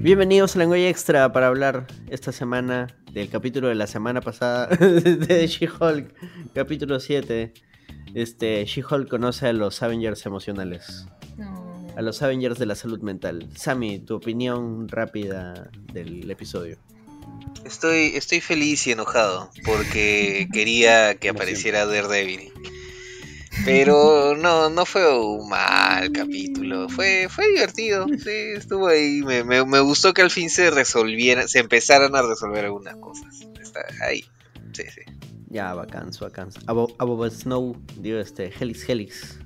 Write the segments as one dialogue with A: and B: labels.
A: Bienvenidos a Lenguaje Extra para hablar esta semana del capítulo de la semana pasada de She-Hulk, capítulo 7. Este, She-Hulk conoce a los Avengers emocionales,
B: No.
A: a los Avengers de la salud mental. Sammy, tu opinión rápida del episodio.
C: Estoy, estoy feliz y enojado porque quería que apareciera Daredevil. Pero no, no fue un mal capítulo. Fue, fue divertido. Sí, estuvo ahí. Me, me- me gustó que al fin se resolvieran, se empezaran a resolver algunas cosas. Está ahí. Sí, sí.
A: Ya, bacán, bacán. Abo, Abo Snow, digo este, Helix Helix.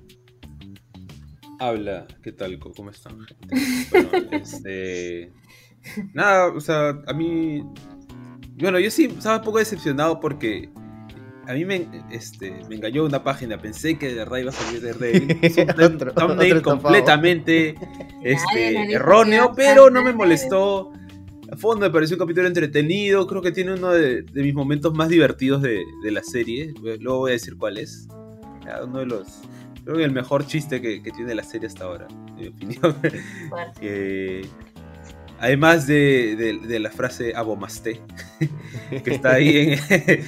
D: Habla, ¿qué tal? ¿Cómo están? gente? Bueno, este. Nada, o sea, a mí. Bueno, yo sí estaba un poco decepcionado porque. A mí me, este, me engañó una página, pensé que de verdad iba a salir de Rey. Es un
A: Otro-
D: thumbnail
A: otro
D: completamente este, erróneo, pero no me molestó. A fondo me pareció un capítulo entretenido, creo que tiene uno de, de mis momentos más divertidos de, de la serie. Luego voy a decir cuál es. Ya, Uno de los. Creo que el mejor chiste que, que tiene la serie hasta ahora, en mi opinión. Que, además de, de- de la frase abomasté, que está ahí en-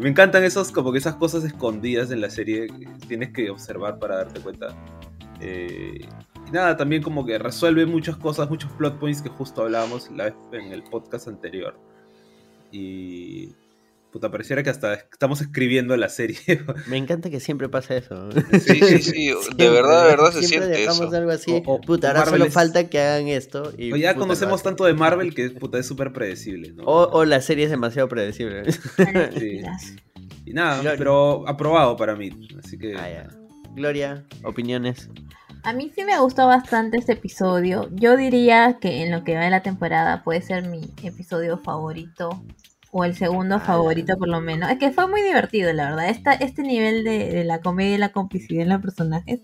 D: Me encantan esos, como que esas cosas escondidas en la serie que tienes que observar para darte cuenta. Eh, y nada, también como que resuelve muchas cosas, muchos plot points que justo hablábamos la vez en el podcast anterior. Y... Puta, pareciera que hasta estamos escribiendo la serie.
A: Me encanta que siempre pasa eso.
C: Sí, sí, sí. De verdad, de verdad se
A: siempre
C: siente
A: dejamos
C: eso.
A: algo así.
D: O- o-
A: puta, ahora
D: Marvel
A: solo
D: es-
A: falta que hagan esto. Y,
D: O ya
A: puta,
D: conocemos tanto de Marvel que puta, es súper predecible, ¿no?
A: O, o la serie es demasiado predecible.
D: Sí. Y nada,
A: Gloria.
D: pero aprobado para mí. Así que.
A: Ah, ya. Gloria, opiniones.
B: A mí sí me gustó bastante este episodio. Yo diría que en lo que va de la temporada puede ser mi episodio favorito. O el segundo
A: Ah,
B: favorito por lo menos. Es que fue muy divertido, la verdad. Esta, este nivel de, de la comedia y la complicidad en los personajes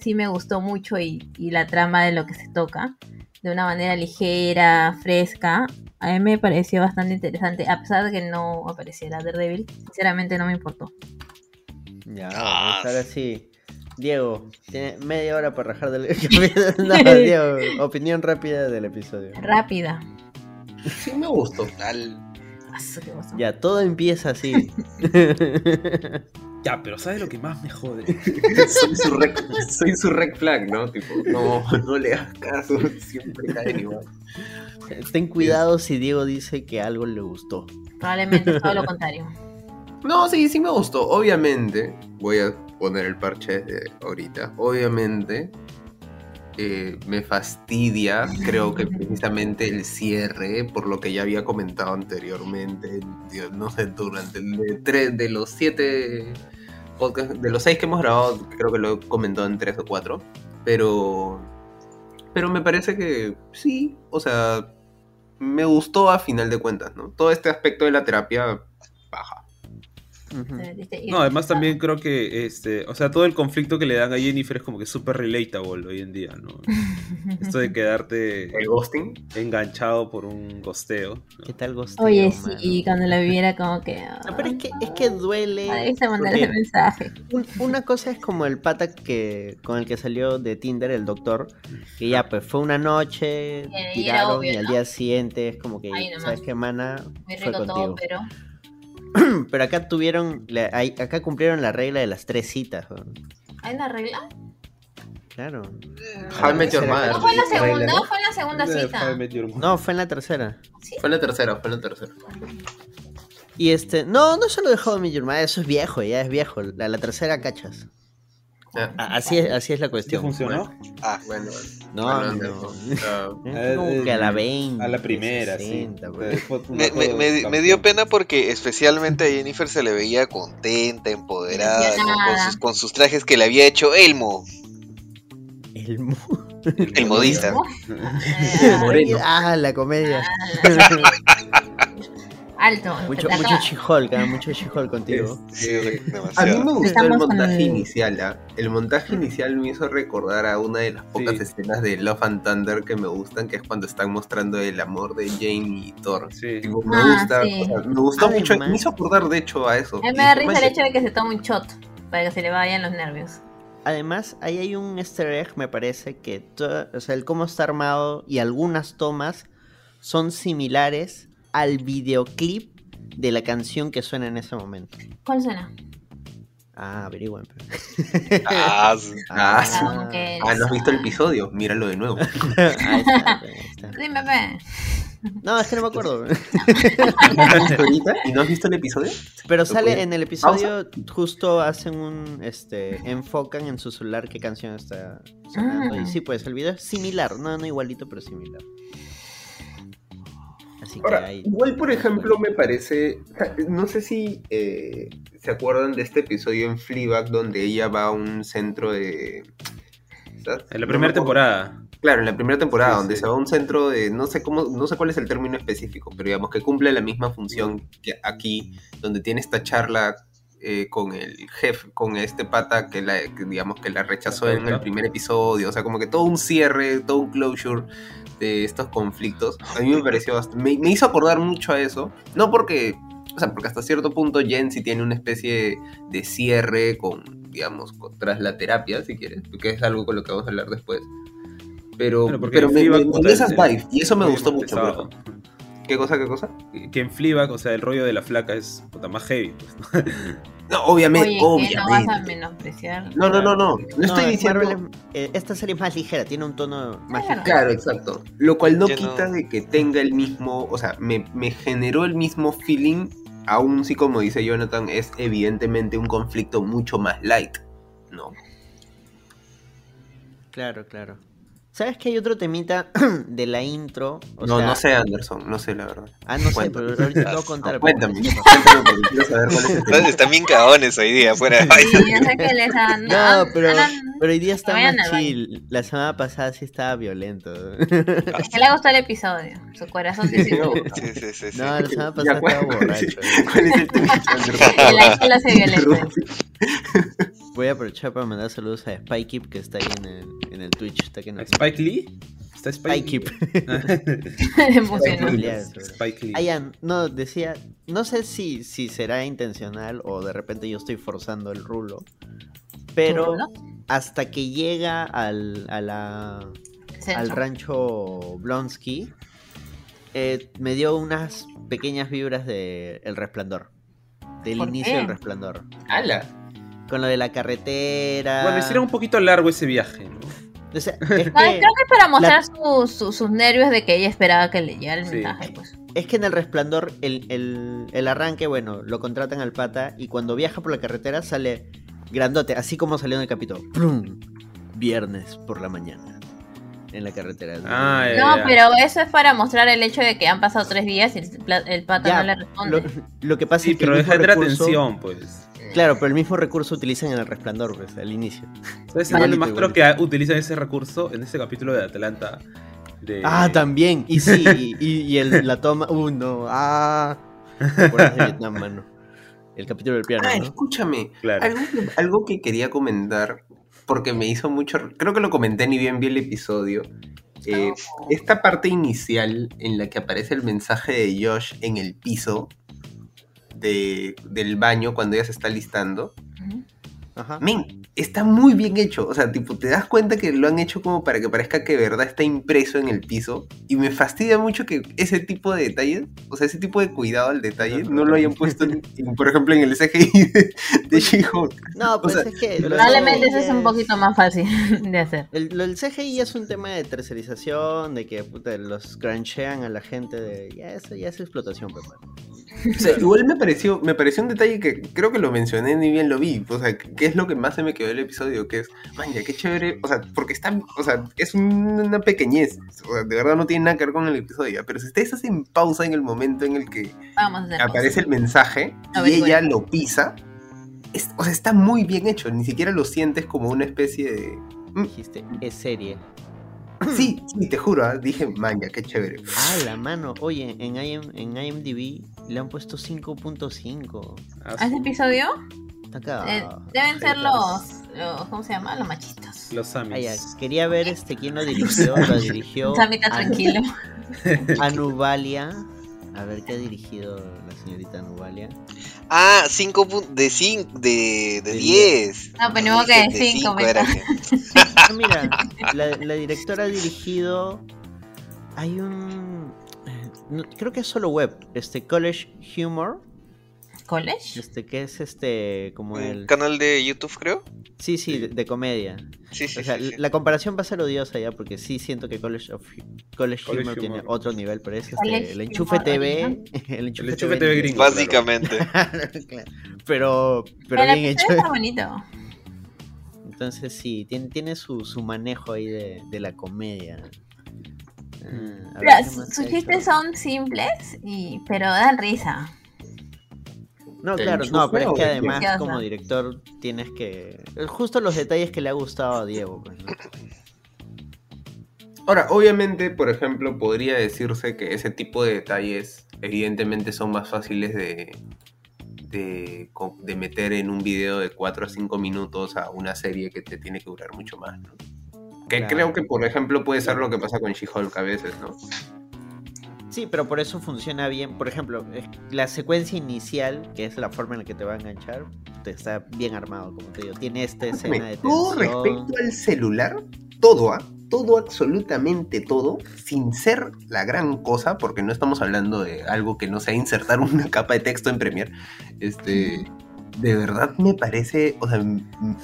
B: sí me gustó mucho y, y la trama de lo que se toca. De una manera ligera, fresca. A mí me pareció bastante interesante. A pesar de que no apareciera Daredevil. Sinceramente no me importó.
A: Ya,
C: Ah.
A: vamos, ahora sí. Diego, tiene media hora para rajar del No, Diego, opinión rápida del episodio.
B: Rápida.
E: Sí me gustó.
C: Al-
B: qué.
A: Ya, todo empieza así.
D: Ya, pero ¿sabes lo que más me jode?
E: soy, su red, soy su red flag, ¿no? Tipo, no, no le hagas caso, siempre caen igual.
A: Ten cuidado si Diego dice que algo le gustó.
B: Probablemente todo lo contrario.
E: No, sí, sí me gustó. Obviamente, voy a poner el parche de ahorita. Obviamente, eh, me fastidia, creo que precisamente el cierre, por lo que ya había comentado anteriormente, Dios, no sé, durante el de, tres, de los siete de los seis que hemos grabado, creo que lo he comentado en tres o cuatro, pero, pero me parece que sí, o sea, me gustó a final de cuentas, ¿no? Todo este aspecto de la terapia.
D: No, además también creo que, este, o sea, todo el conflicto que le dan a Jennifer es como que súper relatable hoy en día, ¿no? Esto de quedarte
E: El ghosting.
D: enganchado por un gosteo. ¿no?
A: ¿Qué tal gosteo,
B: Oye,
A: mano?
B: sí, cuando la viera como que...
A: No, pero es que, es que duele.
B: Ese mensaje.
A: un- una cosa es como el pata que con el que salió de Tinder, el doctor, que ya pues fue una noche,
B: Y era
A: tiraron
B: obvio,
A: y al
B: ¿no?
A: día siguiente es como que,
B: nomás.
A: ¿sabes qué, mana?
B: Muy
A: Fue
B: rico
A: contigo.
B: todo, pero...
A: Pero acá tuvieron, la- ahí- acá cumplieron la regla de las tres citas. ¿no?
B: ¿Hay una regla?
A: Claro.
E: Mother.
B: ¿No fue en la
A: Regla,
B: segunda?
A: ¿no?
B: Fue en la segunda
D: Eh,
B: cita.
A: No, fue en la tercera.
B: ¿Sí?
E: Fue en la tercera, fue en la tercera.
A: Y este, no, no solo de How I Met Your Mother, eso es viejo, ya es viejo. La, la tercera cachas.
E: Ah,
A: A- Así es, así es la
D: ¿Sí
A: cuestión.
D: funcionó?
C: ah,
E: bueno,
A: No, no.
E: ah,
A: Es como que a la 20.
D: A la primera,
A: 60,
D: sí.
C: me, me-
D: cosa
C: me-
D: cambió.
C: me dio pena porque especialmente a Jennifer se le veía contenta, empoderada, con, sus, con sus trajes que le había hecho Elmo,
A: El mu-
C: el modista.
B: Ah,
E: Moreno.
A: Ah, la comedia.
B: Alto.
A: Mucho,
B: te
A: mucho She-Hulk, ah, mucho She-Hulk contigo.
C: Sí,
E: A mí me gustó el
B: Estamos
E: montaje
B: el-
E: inicial. ¿ah? El montaje inicial me hizo recordar a una de las pocas
D: Sí.
E: escenas de Love and Thunder que me gustan, que es cuando están mostrando el amor de Jane y Thor.
D: Sí.
E: Tipo, me
B: Ah,
E: gusta,
B: sí.
E: o sea, me gustó mucho, me hizo acordar de hecho a eso.
B: A mí
E: Y
B: me da risa el
E: "Oye,
B: hecho de que se tome un shot para que se le vayan los nervios.
A: Además, ahí hay un easter egg, me parece, que to- o sea, el cómo está armado y algunas tomas son similares al videoclip de la canción que suena en ese momento.
B: ¿Cuál suena?
A: Ah, averigüen.
C: Ah, sí.
E: Ah,
B: Ah,
E: sí. Ah, ¿no has visto el episodio? Míralo de nuevo.
A: Ahí está, ahí está.
B: Dime.
A: No, es que no me acuerdo.
E: ¿No has visto ahorita? ¿Y no has visto el episodio?
A: Pero sale en el episodio, justo hacen un, este, enfocan en su celular qué canción está sonando.
B: Ah.
A: Y sí, pues el video es similar, no, no igualito, pero similar. Así que
E: igual, por ejemplo, me parece. No sé si eh, se acuerdan de este episodio en Fleabag donde ella va a un centro de. ¿sabes?
D: En la primera temporada.
E: Claro, en la primera temporada,
D: Sí,
E: donde
D: sí.
E: se va a un centro de. No sé cómo, no sé cuál es el término específico, pero digamos que cumple la misma función que aquí, donde tiene esta charla. eh, con el jefe, con este pata que, la, que digamos que la rechazó en el primer episodio, o sea, como que todo un cierre, todo un closure de estos conflictos. A mí me pareció bast- me, me hizo acordar mucho a eso. No porque, o sea, porque hasta cierto punto Jen sí tiene una especie de cierre con, digamos, con- tras la terapia, si quieres, porque es algo con lo que vamos a hablar después. Pero,
D: porque
E: pero me, me- esas vibes y eso me gustó mucho. bro. ¿Qué cosa, qué cosa?
D: Que en Fleabag, o sea, el rollo de la flaca es puta, más heavy. Pues, ¿no?
E: Obviamente,
B: Oye, que no vas a
E: obviamente.
B: menospreciar.
E: No, no, no, no. No estoy
A: No,
E: diciendo.
A: Marvel eh, esta serie es más ligera, tiene un tono más
B: Claro.
A: ligero.
E: Claro, exacto. Lo cual no
C: Yo
E: quita
C: no-
E: de que tenga el mismo, o sea, me, me generó el mismo feeling, aún si como dice Jonathan, es evidentemente un conflicto mucho más light, ¿no?
A: Claro, claro. ¿Sabes que hay otro temita de la intro? O
E: no,
A: sea-
E: no sé, Anderson, no sé la verdad.
A: Ah, no sé, pero ahorita te voy a contar.
E: No, cuéntame, cuéntame porque quiero saber cuál es el tema.
C: Están bien cagones hoy día, fuera de
B: Sí, yo sé que les han-
A: No, pero,
B: han-
A: pero hoy día está más chill. La semana pasada sí estaba violento.
B: Es que le gustó el episodio. Su corazón dice
E: No,
C: Sí, sí, sí, sí.
A: No, la semana pasada
E: ¿cuál,
A: estaba borracho.
E: cuál es el tema?
B: El hace violento.
A: Voy a aprovechar para mandar saludos a Spikekeep que está ahí en el, en el Twitch. Está que no.
D: ¿Spike Lee? ¿Está Spike
B: emocionó.
A: Familiar, sobre-
D: Spike Lee.
A: Ah, ya, no, decía, no sé si, si será intencional o de repente yo estoy forzando el rulo, pero hasta que llega al, a la, al rancho Blonsky, eh, me dio unas pequeñas vibras de El Resplandor, del
B: ¿Por
A: inicio
B: qué?
A: del Resplandor,
E: ¡Hala!
A: con lo de la carretera.
D: Bueno, hicieron un poquito largo ese viaje, ¿no?
A: O sea, es,
B: No, creo
A: que,
B: que es para mostrar sus- nervios de que ella esperaba que le llegara el
D: Sí.
B: mensaje, pues.
A: es que en El Resplandor el, el- el arranque, bueno, lo contratan al pata y cuando viaja por la carretera sale grandote, así como salió en el capítulo. ¡Prum! Viernes por la mañana. En la carretera.
D: Ah,
B: No,
D: ya.
B: pero eso es para mostrar el hecho de que han pasado tres días y el, pata
A: Ya,
B: no le responde.
A: Lo, lo que pasa
D: Sí,
A: es que
D: pero deja
A: mismo
D: de la
A: recurso-
D: atención, pues.
A: Claro, pero el mismo recurso utilizan en el resplandor, pues, al inicio.
D: ¿Sabes? Igual más creo que utilizan ese recurso en ese capítulo de Atlanta. De...
A: Ah, también. Y sí, y, y- y el- la toma. Uh, no. Ah. ¿Te acuerdas de Vietnam, mano? El capítulo del piano,
E: Ah,
A: ¿no?
E: escúchame,
D: Claro.
E: algo que, algo que quería comentar, porque me hizo mucho, creo que lo comenté ni bien vi el episodio, eh, esta parte inicial en la que aparece el mensaje de Josh en el piso de- del baño cuando ella se está listando.
A: Ajá.
E: men, está muy bien hecho, o sea, tipo, te das cuenta que lo han hecho como para que parezca que de verdad está impreso en el piso, y me fastidia mucho que ese tipo de detalles, o sea, ese tipo de cuidado al detalle, no lo hayan puesto, en- por ejemplo, en el CGI de, de She-Hulk.
A: No, pues
E: sea,
A: es que.
D: pero
B: Probablemente eso es un poquito más fácil de hacer.
A: El, del CGI es un tema de tercerización, de que puta, los cranchean a la gente de. Ya, eso ya es explotación, pues, mano.
E: O sea, igual me pareció, me pareció un detalle que creo que lo mencioné ni bien lo vi. O sea, que es lo que más se me quedó del episodio, que es, man, ya qué chévere. O sea, porque está, o sea, es un- una pequeñez. O sea, de verdad no tiene nada que ver con el episodio. Pero si ustedes hacen pausa en el momento en el que aparece el mensaje y ella lo pisa, es- o sea, está muy bien hecho. Ni siquiera lo sientes como una especie de. Mm,
A: Dijiste, es serie.
E: Sí, sí, te juro, ¿ah? dije, man, ya qué chévere.
A: Ah, la mano. Oye, en, IM, en IMDb le han puesto 5.5.
D: Ah,
B: ¿A ese episodio?
A: Acá.
B: Eh, deben ser los, los. ¿Cómo se llama? Los machistas.
D: Los
A: Ah, ya,
D: Samis.
A: quería ver este quién lo dirigió. Lo dirigió
B: Samita tranquilo.
A: Anubalia. A ver qué ha dirigido la señorita Anubalia.
C: Ah, 5 de 5 de, de
A: De
C: 10.
B: No, pero ni modo que de
C: Dije,
B: cinco,
C: cinco
B: me
C: era
B: está-
C: que-
A: Ah, mira, la, la directora ha dirigido. Hay un. no, creo que es solo web. Este College Humor.
B: ¿College?
A: Este que es este como el.
C: canal de YouTube, creo.
A: Sí, sí, de, de comedia.
C: Sí, sí,
A: O sea,
C: sí, sí.
A: la comparación va a ser odiosa ya porque sí siento que College of College,
D: College
A: Humor tiene otro nivel, pero es este, el enchufe
B: Humor
A: TV, el enchufe,
D: El enchufe TV gringo.
C: Básicamente.
A: Claro, pero pero bien hecho.
B: está bonito.
A: Entonces sí, tiene, tiene su, su manejo ahí de, de la comedia. Ah,
B: sus chistes son simples, y, pero dan risa.
A: No,
E: ¿El
A: claro, no, pero es que además como director tienes que... Justo los detalles que le ha gustado a Diego. Pues, ¿no?
E: Ahora, obviamente, por ejemplo, podría decirse que ese tipo de detalles evidentemente son más fáciles de, de, meter en un video de 4 a 5 minutos a una serie que te tiene que durar mucho más, ¿no? Que
A: Claro.
E: creo que, por ejemplo, puede ser lo que pasa con She-Hulk a veces, ¿no?
A: Sí, pero por eso funciona bien. Por ejemplo, la secuencia inicial, que es la forma en la que te va a enganchar, te está bien armado, como te digo. Tiene esta escena de
E: Todo
A: tensión.
E: respecto al celular, todo, ¿ah? Todo, absolutamente todo, sin ser la gran cosa, porque no estamos hablando de algo que no sea insertar una capa de texto en Premiere. Este, de verdad me parece, o sea,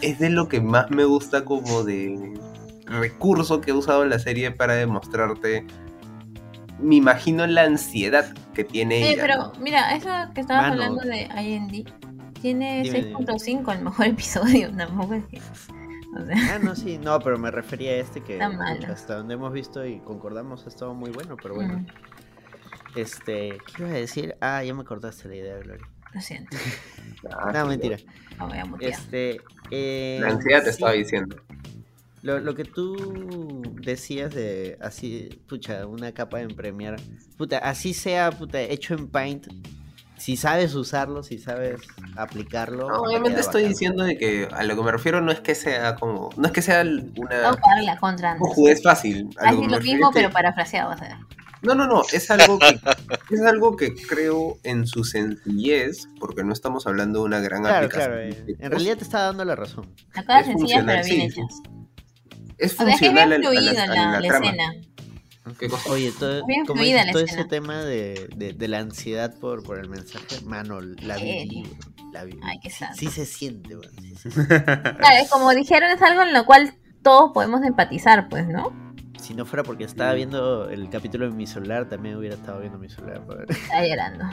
E: es de lo que más me gusta como de recurso que ha usado la serie para demostrarte, me imagino la ansiedad que tiene
B: Sí,
E: ella.
B: pero
E: ¿no?
B: mira, eso que estabas
A: Mano.
B: hablando de IND tiene
A: Dime, dime.
B: 6.5 el mejor episodio, tampoco es que. O sea,
A: Ah, no, sí, no, pero me refería a este que hasta donde hemos visto y concordamos ha estado muy bueno, pero bueno.
B: mm,
A: Este, ¿qué iba a decir? Ah, ya me cortaste la idea, Gloria.
B: lo siento,
A: no, mentira.
B: no voy a mutear.
A: Este, eh,
E: La ansiedad te
A: sí,
E: estaba diciendo.
A: Lo, lo que tú decías de así, pucha, una capa en Premiere, puta, así sea, puta, hecho en Paint, si sabes usarlo, si sabes aplicarlo.
E: No,
A: te
E: obviamente estoy
A: bacán.
E: diciendo de que a lo que me refiero no es que sea como, no es que sea una
B: No para la contra
E: un juez fácil. A lo que
B: mismo,
E: es que-
B: pero parafraseado, o sea.
E: No, no, no, es algo que es algo que creo en su sencillez, porque no estamos hablando de una gran
A: Claro,
E: aplicación.
A: claro, eh, en realidad te está dando la razón.
B: Las cosas
E: Es
B: sencillas, pero bien
E: sí.
B: hechas.
E: Es
B: O sea, es que es
E: funcional
B: bien
E: a- a
B: fluido
E: la,
B: la,
E: la
B: la
E: trama.
B: escena.
A: Oye, todo,
B: Bien
A: como
B: fluida
A: dices, todo
B: escena.
A: ese tema de, de, de la ansiedad por, por el mensaje, mano, la viví, la viví.
B: Ay, qué sad.
A: Sí se siente, weón, sí se siente.
B: Claro, es como dijeron, es algo en lo cual todos podemos empatizar, pues, ¿no?
A: Si no fuera porque estaba viendo el capítulo en mi celular, también hubiera estado viendo mi celular. para ver.
B: Está llorando.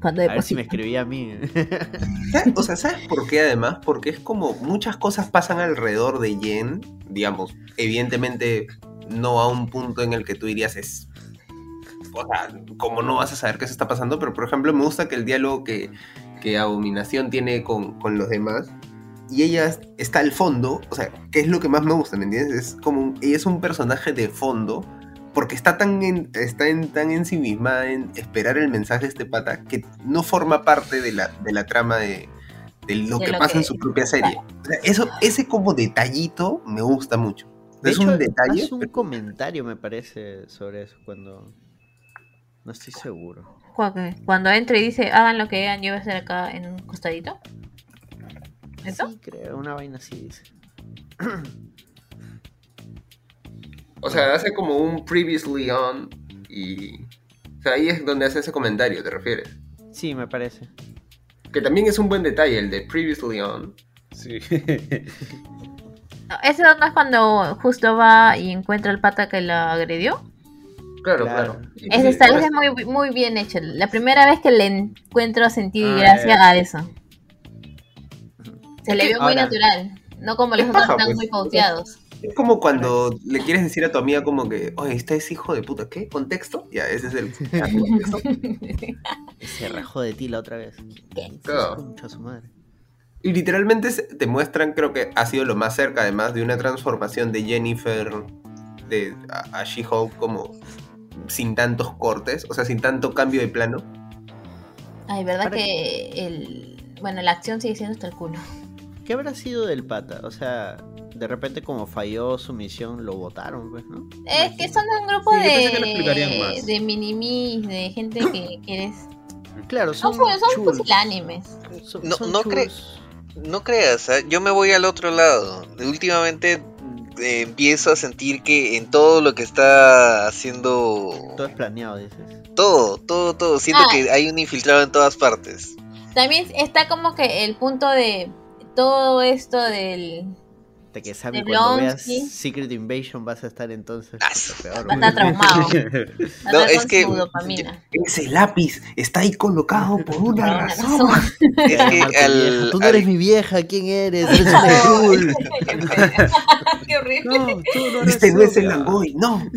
B: Cuando
A: A ver si me escribía a mí.
E: ¿Sabes? O sea, ¿sabes por qué además? Porque es como muchas cosas pasan alrededor de Jen, digamos, evidentemente no a un punto en el que tú dirías es... O sea, como no vas a saber qué se está pasando, pero por ejemplo me gusta que el diálogo que, que Abominación tiene con, con los demás y ella está al fondo, o sea, que es lo que más me gusta, ¿me entiendes? Es como, un- ella es un personaje de fondo porque está tan, en, está en, tan ensimismada en esperar el mensaje de este pata que no forma parte de la, de la trama de, de lo
B: De
E: que
B: lo
E: pasa
B: que-
E: en su propia serie. O sea, eso, ese como detallito me gusta mucho.
A: De
E: es
A: hecho,
E: un detalle,
A: hace un
E: pero-
A: comentario, me parece, sobre eso cuando... No estoy seguro.
B: Cuando entra y dice, hagan lo que hagan, yo voy a hacer acá en un costadito. ¿Eso?
A: Sí, creo, una vaina así dice.
E: O sea, hace como un previously on y... O sea, ahí es donde hace ese comentario, ¿te refieres?
A: Sí, me parece.
E: Que también es un buen detalle, el de previously on.
D: Sí.
B: Ese no es cuando justo va y encuentra el pata que la agredió.
E: Claro,
A: Claro.
E: claro.
B: Está
E: ahora-
B: ese es muy, muy bien hecho. La primera vez que le encuentro sentido y
D: Ah,
B: gracia a eso. Se le vio muy natural. No como los
E: Es
B: otros están
E: pues.
B: muy pauteados.
E: Es como cuando le quieres decir a tu amiga como que, oye, este es hijo de puta, ¿qué? ¿Contexto? Ya, ese es el contexto.
A: Se rajó de ti la otra vez.
B: ¿Qué?
E: Claro.
A: Concha de su madre.
E: Y literalmente se- te muestran, creo que ha sido lo más cerca además de una transformación de Jennifer de, a, a She-Hulk como sin tantos cortes, o sea, sin tanto cambio de plano.
B: Ay, verdad
A: Para-
B: que el... Bueno, la acción sigue siendo hasta el culo.
A: ¿Qué habrá sido del pata? O sea, de repente como falló su misión, lo votaron, pues, ¿no?
B: Es que son un grupo
D: Sí, yo pensé que lo explicarían
B: de,
D: más.
B: de minimis, de gente que quieres...
A: Claro,
B: Son,
A: son,
B: son pusilánimes.
C: No- no cre-. No creas, ¿ah? yo me voy al otro lado. Últimamente eh, empiezo a sentir que en todo lo que está haciendo
A: Todo es planeado, dices.
C: todo, todo, todo, siento
B: Ah.
C: que hay un infiltrado en todas partes.
B: También está como que el punto de todo esto del...
A: De que Sammy, cuando veas. Secret Invasion vas a estar entonces
C: Ah,
A: peor,
B: Va a estar traumado.
C: No, es que-.
E: Ese lápiz está ahí colocado por una razón.
B: razón.
C: Es que al,
A: Tú no
C: al-
A: eres mi vieja, ¿quién eres? Eres una cool.
B: Qué horrible.
A: No, tú no eres
E: Este no es el. Langoy, no.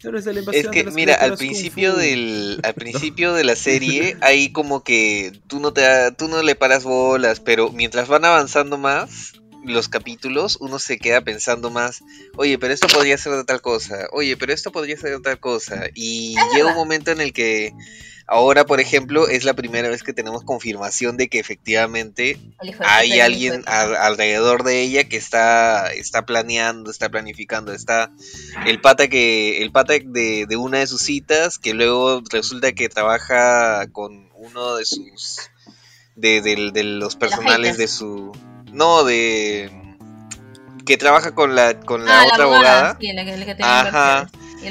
D: Tú eres el
C: Es que mira, al principio del al principio de la serie hay como que tú no te tú no le paras bolas, pero mientras van avanzando más los capítulos, uno se queda pensando más, oye, pero esto podría ser de tal cosa, oye, pero esto podría ser de tal cosa, y llega un momento en el que ahora, por ejemplo, es la primera vez que tenemos confirmación de que efectivamente hay alguien al- alrededor de ella que está, está planeando, está planificando, está el pata que, el pata de, de una de sus citas, que luego resulta que trabaja con uno de sus de, los personales de su no de que trabaja con la con la
B: Ah,
C: otra
B: abogada,
C: abogada
B: Sí, la que, la que tenía
C: Ajá.
B: inversiones. Y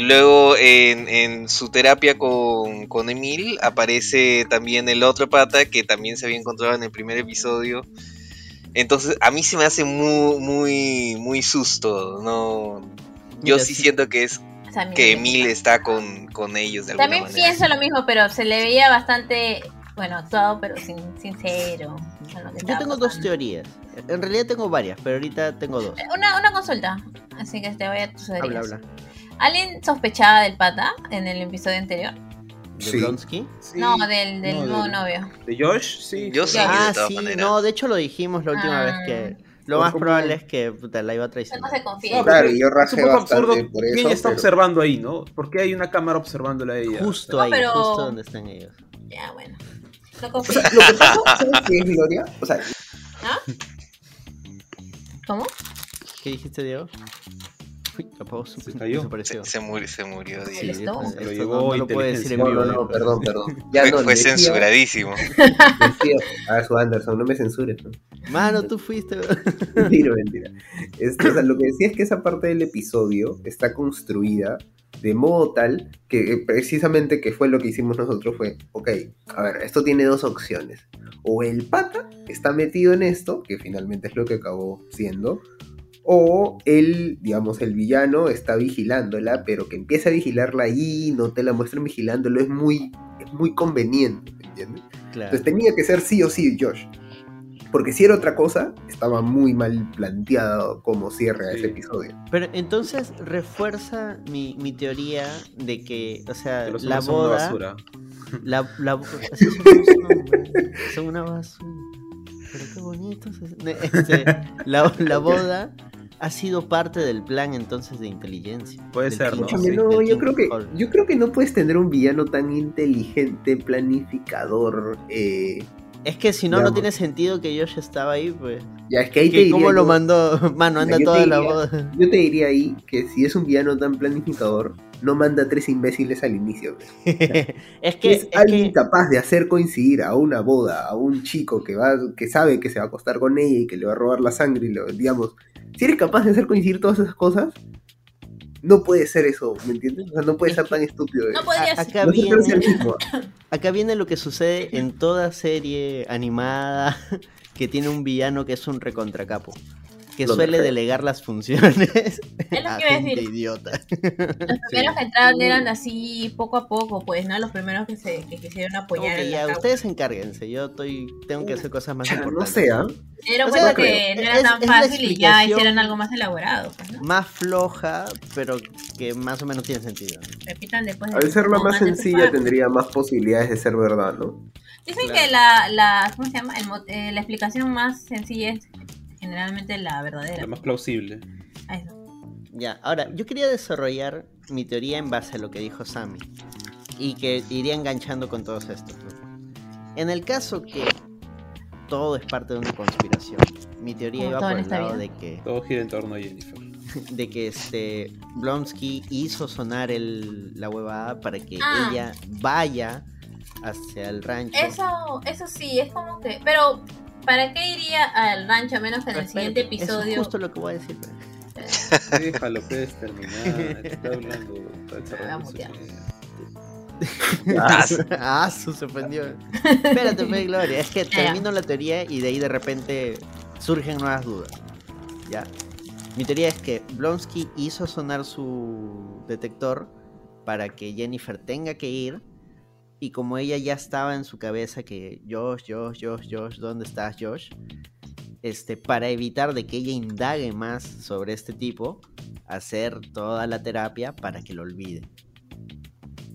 B: luego
C: y en, en su terapia con, con Emil aparece también el otro pata que también se había encontrado en el primer episodio. Entonces a mí se me hace muy, muy, muy susto. No, yo
A: Mira,
C: sí
A: sí.
C: siento que es
B: O sea,
C: que
B: mi-
C: Emil está con, con ellos de alguna
B: También
C: manera.
B: pienso lo mismo, pero se le veía bastante, bueno, actuado, pero sin, sincero. Lo
A: Yo tengo dos teorías. En realidad tengo varias, pero ahorita tengo dos.
B: Una, una consulta, así que te voy a tus
A: Habla, habla.
B: ¿Alguien sospechaba del pata en el episodio anterior?
A: ¿De
E: Sí.
A: Blonsky?
D: Sí.
B: No, del, del
D: No,
B: nuevo
D: del-
B: novio.
D: ¿De Josh? Sí.
C: Yo sí.
A: Ah, sí, no, de hecho lo dijimos la última
B: Ah.
A: vez que lo
D: Por
A: más probable es que puta, la iba a
B: No
A: traicionar.
B: se confía.
D: No,
E: Claro,
D: porque
E: yo
D: es un poco absurdo.
E: por
D: ¿Quién
E: eso,
D: está
E: pero-
D: observando ahí, no? ¿Por qué hay una cámara observándola a ella?
A: Justo
B: No,
A: ahí,
B: pero-
A: justo donde están ellos.
B: Ya, bueno. No
E: O
B: confío.
E: sea, lo que pasa, ¿sabes qué es Gloria? O sea,
B: ¿Cómo?
A: ¿Qué dijiste, Diego? Uy, su
D: Se cayó.
C: Se, se murió, se murió.
A: Sí,
C: Diego.
B: esto-
A: esto
D: Pero
A: no-
D: llegó
A: no, lo puede decir en
E: no,
A: vivo.
E: no, perdón, perdón. Ya
C: Fue,
E: no,
C: fue
E: decía-
C: censuradísimo.
E: a su Anderson, no me censures. ¿no?
A: Mano, tú fuiste.
E: Mentira, mentira. Este, o sea, lo que decía es que esa parte del episodio está construida de modo tal que eh, precisamente que fue lo que hicimos nosotros fue, ok, a ver, esto tiene dos opciones. O el pata está metido en esto, que finalmente es lo que acabó siendo, o él, digamos, el villano está vigilándola, pero que empieza a vigilarla ahí, no te la muestran vigilándolo, es muy, es muy conveniente, ¿me entiendes?
A: Claro.
E: Entonces tenía que ser sí o sí Josh. Porque si era otra cosa, estaba muy mal planteado como cierre a
D: Sí.
E: ese episodio.
A: Pero entonces refuerza mi, mi teoría de que, o sea, la
D: hombres son una
A: boda.
D: basura.
A: La, la, son una basura. Pero qué bonitos. es- Este, la, la boda ha sido parte del plan entonces de inteligencia.
D: Puede ser, ¿no? Sí.
E: no, yo creo que yo creo que no puedes tener un villano tan inteligente, planificador. eh,
A: Es que si no, no tiene sentido que Josh estaba ahí, pues.
E: ya es que ahí te
A: ¿Qué-
E: diría
A: ¿Cómo lo
E: yo-
A: mandó? Mano, anda toda la
E: diría-
A: boda.
E: Yo te diría ahí que si es un villano tan planificador, no manda tres imbéciles al inicio.
A: es que,
E: es
A: es
E: alguien
A: que-
E: capaz de hacer coincidir a una boda, a un chico que va, que sabe que se va a acostar con ella y que le va a robar la sangre y lo, digamos, si eres capaz de hacer coincidir todas esas cosas, no puede ser eso, ¿me entiendes? O sea, no puede
A: Es
E: ser tan estúpido.
B: No
E: No,
B: podría
A: a-
B: ser.
A: acá
E: no se parece
A: viene,
E: al mismo.
A: acá viene lo que sucede en toda serie animada que tiene un villano que es un recontracapo. Que suele delegar las funciones
B: Es lo
A: a
B: que iba a
A: gente
B: decir.
A: idiota.
B: Los primeros que entraron eran así poco a poco, pues, ¿no? Los primeros que se que quisieron apoyar la
A: ya, ustedes encárguense, yo estoy, tengo que hacer cosas más
E: no
A: importantes.
E: sé, ¿ah?
A: O sea,
B: cuenta
E: creo.
B: que no era
A: Es-
B: tan
A: es
B: fácil y ya hicieron algo más elaborado, pues, ¿no?
A: Más floja, pero que más o menos tiene sentido.
B: Repitan después de
E: Al ser la más
B: tu
E: sencilla tendría más posibilidades de ser verdad, ¿no?
B: Dicen
A: Claro.
B: que la, la, ¿cómo se llama? El eh, la explicación más sencilla es generalmente la verdadera.
D: La más plausible.
B: A eso.
A: Ya, ahora, yo quería desarrollar mi teoría en base a lo que dijo Sammy. Y que iría enganchando con todos estos. ¿no? En el caso que todo es parte de una conspiración, mi teoría
B: Como
A: iba por el lado
B: vida.
A: de que,
D: Todo gira en torno a Jennifer.
A: de que este Blonsky hizo sonar el, la huevada para que
B: Ah.
A: ella vaya hacia el rancho.
B: Eso, eso sí, es como que. Pero, ¿para qué iría al rancho a menos que en el siguiente
A: eso es
B: episodio.
A: justo lo que voy a decir.
D: Déjalo, puedes terminar. Está hablando. Está.
C: Ah,
A: ah, su se ofendió. Espérate, Fe Gloria. Es que termino la teoría y de ahí de repente surgen nuevas dudas. ¿Ya? Mi teoría es que Blonsky hizo sonar su detector para que Jennifer tenga que ir. Y como ella ya estaba en su cabeza que Josh, Josh, Josh, Josh, ¿dónde estás, Josh? Este, para evitar de que ella indague más sobre este tipo, hacer toda la terapia para que lo olvide.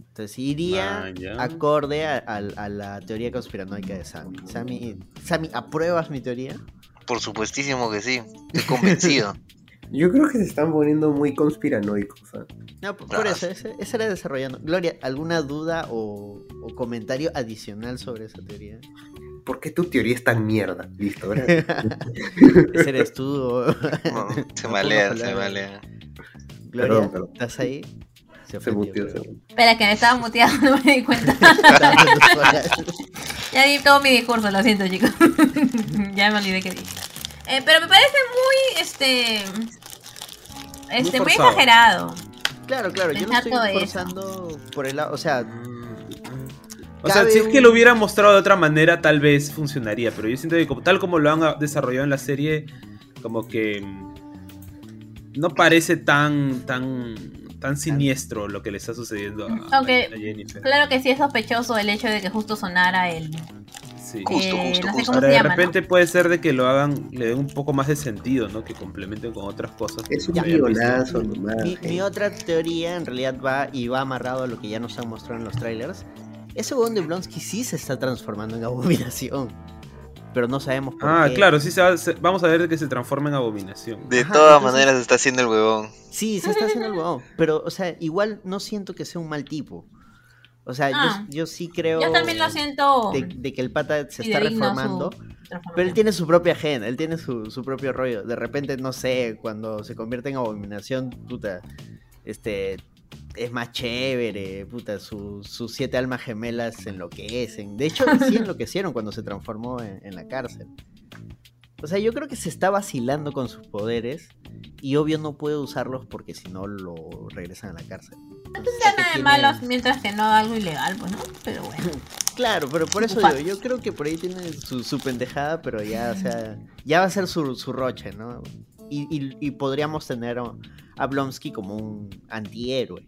A: Entonces iría
D: Ah,
A: acorde a, a- a la teoría conspiranoica de Sammy. Sammy. Sammy, ¿apruebas mi teoría?
C: Por supuestísimo que sí. Estoy convencido.
E: Yo creo que se están poniendo muy conspiranoicos. ¿ah?
A: No, por, por eso, ese, ese era desarrollando. Gloria, ¿alguna duda o, o comentario adicional sobre esa teoría?
E: ¿Por qué tu teoría es tan mierda? Listo, ahora.
A: Ese eres tú. o-
C: No, se malea, se malea.
A: Gloria,
E: Perdón, perdón.
A: ¿estás ahí?
E: Se
A: ofendió,
E: muteó,
A: creo.
E: se muteó.
B: Espera, que me estaba muteando, no me di cuenta. ya di todo mi discurso, lo siento, chicos. ya me olvidé que dije. Eh, pero me parece muy, este... Este, muy, exagerado.
A: Claro, claro, yo no estoy
B: eso.
A: forzando por el lado. O sea,
D: O sea, si es que lo hubieran mostrado de otra manera, tal vez funcionaría. Pero yo siento que como, tal como lo han desarrollado en la serie, como que no parece tan, tan, tan siniestro lo que le está sucediendo a,
B: Aunque-
D: a Jennifer.
B: Claro que sí es sospechoso el hecho de que justo sonara el...
D: Sí.
C: Justo,
B: eh,
C: justo,
B: no sé
C: justo.
B: cómo
D: Ahora,
B: se
D: de
B: llama,
D: repente puede ser de que lo hagan, le den un poco más de sentido, ¿no? Que complementen con otras cosas.
E: Es un guionazo nomás.
A: mi, mi otra teoría en realidad va y va amarrado a lo que ya nos han mostrado en los trailers. Ese huevón de Blonsky sí se está transformando en abominación. Pero no sabemos por
D: Ah,
A: qué.
D: claro, sí, se va- se- vamos a ver que se transforma en abominación.
C: De todas maneras está haciendo el huevón.
A: Sí, se está haciendo el huevón. Pero, o sea, igual no siento que sea un mal tipo. O sea, yo-
B: Ah.
A: yo, sí creo.
B: Yo también lo siento...
A: De, de que el pata se está reformando. Pero él tiene su propia gen, él tiene su, su propio rollo. De repente, no sé, cuando se convierte en abominación, puta, este, es más chévere, puta, su- sus siete almas gemelas enloquecen. De hecho, sí enloquecieron cuando se transformó en, en la cárcel. O sea, yo creo que se está vacilando con sus poderes y obvio no puede usarlos porque si no lo regresan a la cárcel.
B: No
A: Entonces,
B: tendrá
A: ¿a qué
B: nada de malos mientras que no haga algo ilegal, pues, ¿no? Pero bueno.
A: Claro, pero por eso digo, yo creo que por ahí tiene su, su pendejada, pero ya, o sea, ya va a ser su, su roche, ¿no? Y, y- y podríamos tener a- Blonsky como un antihéroe.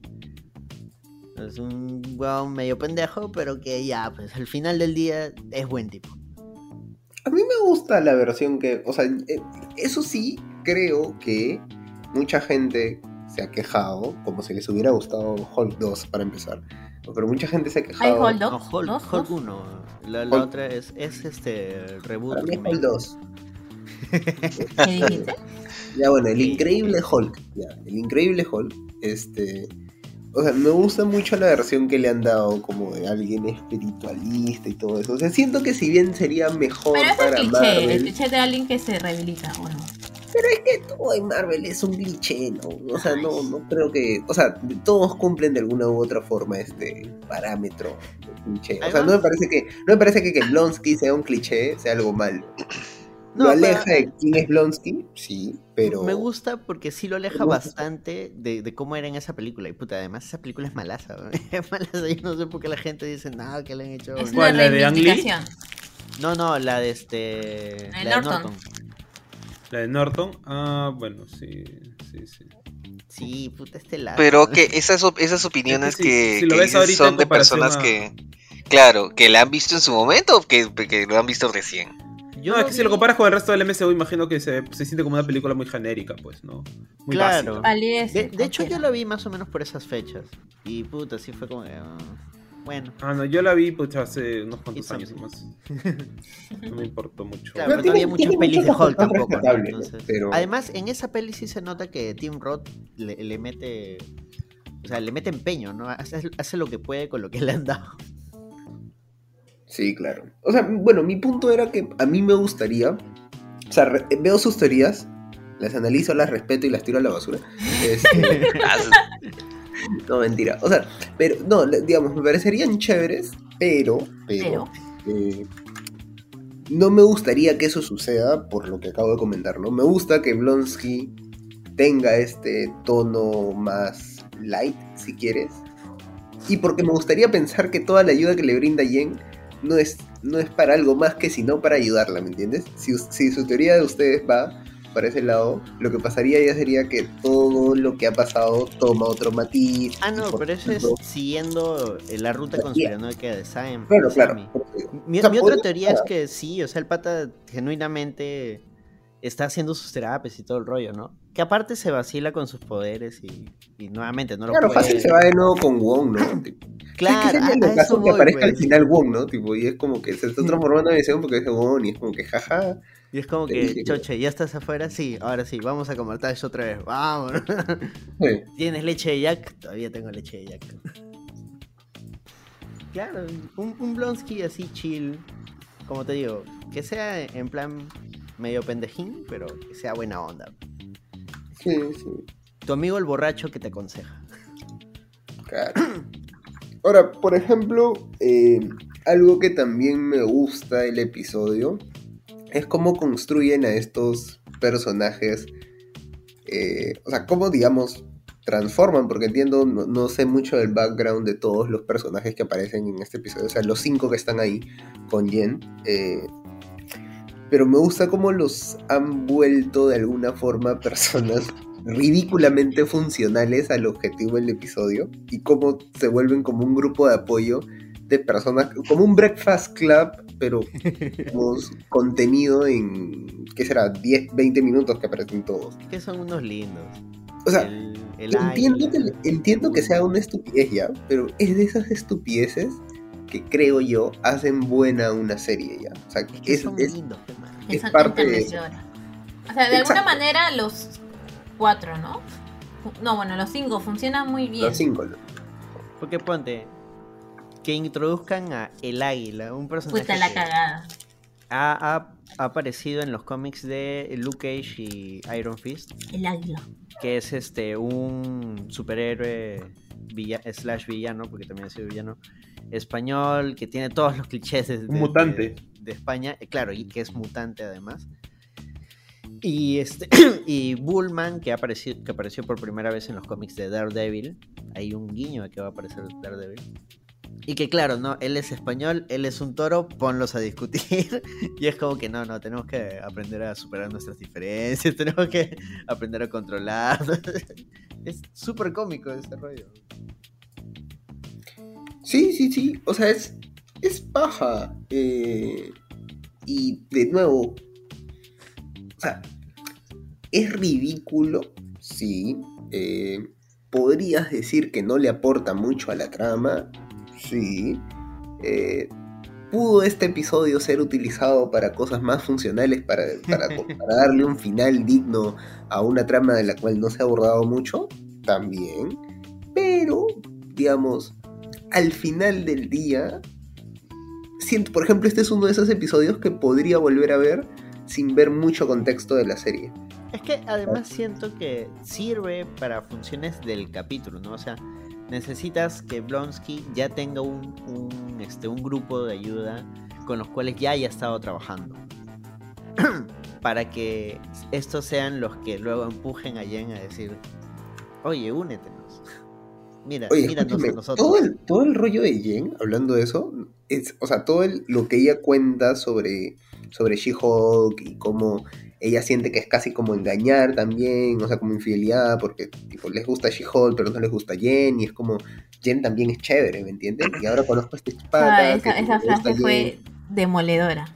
A: Es un weón medio pendejo, pero que ya, pues al final del día es buen tipo.
E: A mí me gusta la versión que. O sea, eh, eso sí, creo que mucha gente se ha quejado, como si les hubiera gustado Hulk 2 para empezar. Pero mucha gente se ha
B: ¿Hay
E: quejado.
B: Hulk
A: No,
B: 2?
A: Hulk,
B: ¿Dos?
A: Hulk
B: ¿Dos?
A: 1. La, la
E: Hulk-
A: otra es, es este reboot.
E: Para mí es. Hulk 2.
B: ¿Qué dijiste?
E: Ya bueno, el increíble Hulk. Ya, el increíble Hulk. Este. O sea, me gusta mucho la versión que le han dado como de alguien espiritualista y todo eso. O sea, siento que si bien sería mejor
B: Pero es el
E: para
B: cliché, el
E: Marvel.
B: cliché de alguien que se rehabilita, ¿o no?
E: Pero es que todo en Marvel es un cliché, ¿no? O sea, no, no creo que. O sea, todos cumplen de alguna u otra forma este parámetro de cliché. O sea, no me parece que. No me parece que, que Blonsky sea un cliché, sea algo malo.
A: No,
E: ¿Lo
A: pero-
E: aleja de quién es Blonsky? Sí, pero.
A: Me gusta porque sí lo aleja bastante de, de cómo era en esa película. Y puta, además esa película es malaza. ¿no? Es malaza. Yo no sé por qué la gente dice nada que le han hecho.
B: Es
D: ¿Cuál,
B: una
D: la de Ang Lee?
A: No, no, la de este.
B: La de
A: La de
B: Norton.
A: Norton.
D: La de Norton, ah, bueno, sí, sí, sí.
A: Sí, puta, este lado.
C: Pero que esas, esas opiniones
D: Es que si-
C: que dices son de personas
D: a-
C: que, claro, que la han visto en su momento o que, que lo han visto recién.
A: Yo
D: no, es que si lo comparas con el resto del MCU, imagino que se, se siente como una película muy genérica, pues, ¿no? Muy
A: Claro.
D: básica.
A: De, de hecho, yo la vi más o menos por esas fechas. Y puta, sí fue como. que, ah, bueno.
D: Ah, no, yo la vi pues, hace unos cuantos años más. No me importó mucho.
A: Claro, pero
E: Pero
A: no había
E: tiene-
A: muchas
E: tiene
A: pelis de Hulk tampoco. ¿no? Entonces,
E: pero-
A: Además, en esa peli sí se nota que Tim Roth le, le mete. O sea, le mete empeño, ¿no? Hace, hace lo que puede con lo que le han dado.
E: Sí, claro. O sea, bueno, mi punto era que a mí me gustaría. O sea, re- veo sus teorías, las analizo, las respeto y las tiro a la basura. Este, no, mentira. O sea, pero, no, digamos, me parecerían chéveres, pero, pero,
B: Pero,
E: eh, no me gustaría que eso suceda por lo que acabo de comentar, ¿no? Me gusta que Blonsky tenga este tono más light, si quieres. Y porque me gustaría pensar que toda la ayuda que le brinda Jen no es, no es para algo más que sino para ayudarla, ¿me entiendes? Si, si su teoría de ustedes va para ese lado, lo que pasaría ya sería que todo lo que ha pasado toma otro matiz.
A: Ah, no, pero eso es siguiendo eh, la ruta conspiranoica de Sam.
E: Claro, claro.
A: Mi,
E: o sea,
A: mi otra teoría es que sí, o sea, el pata genuinamente está haciendo sus terapias y todo el rollo, ¿no? Que aparte se vacila con sus poderes y, y nuevamente no lo
E: Claro,
A: puede...
E: fácil se va de nuevo con Wong, ¿no? Tipo,
A: Claro,
E: es que
A: eso
E: caso que aparezca al final Wong, ¿no? Tipo, y es como que se está transformando en visión porque es Wong y es como que jaja.
A: Y es como que,
E: dije
A: choche, ¿ya estás afuera? Sí, ahora sí, vamos a comer Tash otra vez, vamos.
E: Sí.
A: ¿Tienes leche de Jack? Todavía tengo leche de Jack. Claro, un, un Blonsky así chill, como te digo, que sea en plan medio pendejín, pero que sea buena onda.
E: Sí, sí,
A: Tu amigo el borracho que te aconseja.
E: claro. Ahora, por ejemplo, eh, algo que también me gusta del episodio es cómo construyen a estos personajes. eh, o sea, cómo, digamos, transforman, porque entiendo, no, no sé mucho del background de todos los personajes que aparecen en este episodio, o sea, los cinco que están ahí con Jen. eh, pero me gusta cómo los han vuelto de alguna forma personas ridículamente funcionales al objetivo del episodio y cómo se vuelven como un grupo de apoyo de personas, como un breakfast club, pero como contenido en, ¿qué será? 10, 20 minutos que aparecen todos.
A: Que son unos lindos.
E: O sea,
A: el, el
E: entiendo que, entiendo que sea una estupidez ya, pero es de esas estupideces que creo yo hacen buena una serie ya. O sea,
A: Es que
E: es,
A: son
E: es-
A: lindos, pe, man.
B: Que
E: es
B: son
E: parte de.
B: O sea, de alguna manera los cuatro, ¿no? No, bueno, los cinco funcionan muy bien.
E: los cinco. ¿no?
A: Porque ponte que introduzcan a el águila, un personaje
B: Puta la
A: que
B: cagada.
A: ha, ha- ha aparecido en los cómics de Luke Cage y Iron Fist,
B: El águila.
A: Que es este un superhéroe villa- slash villano, porque también ha sido villano, español, que tiene todos los clichés de, de-
D: mutante.
A: de- de España, eh, claro, y que es mutante además. Y este y Bullman, que, ha aparecido, que apareció por primera vez en los cómics de Daredevil. Hay un guiño de que va a aparecer Daredevil. Y que claro, no, él es español, él es un toro, ponlos a discutir. y es como que no, no, tenemos que aprender a superar nuestras diferencias, tenemos que aprender a controlar. es súper cómico ese rollo.
E: Sí, sí, sí. O sea, es, es paja. eh, y de nuevo, o sea, es ridículo, sí. eh, Podrías decir que no le aporta mucho a la trama, sí. eh, ¿Pudo este episodio ser utilizado para cosas más funcionales, para, para, para darle un final digno a una trama de la cual no se ha abordado mucho? También. Pero, digamos, al final del día, siento, por ejemplo, este es uno de esos episodios que podría volver a ver sin ver mucho contexto de la serie.
A: Es que además siento que sirve para funciones del capítulo, ¿no? O sea, necesitas que Blonsky ya tenga un, un, este, un grupo de ayuda con los cuales ya haya estado trabajando. para que estos sean los que luego empujen a Jen a decir, oye, únetenos. Mira,
E: Oye,
A: míranos a nosotros.
E: todo el, todo el rollo de Jen, hablando de eso, es, o sea, todo el- lo que ella cuenta sobre, sobre She-Hulk y cómo ella siente que es casi como engañar también, o sea, como infidelidad, porque tipo, les gusta She-Hulk, pero no les gusta Jen, y es como, Jen también es chévere, ¿me entiendes? Y ahora conozco a este pata
B: Ah, esa, esa frase
E: Jen.
B: fue demoledora.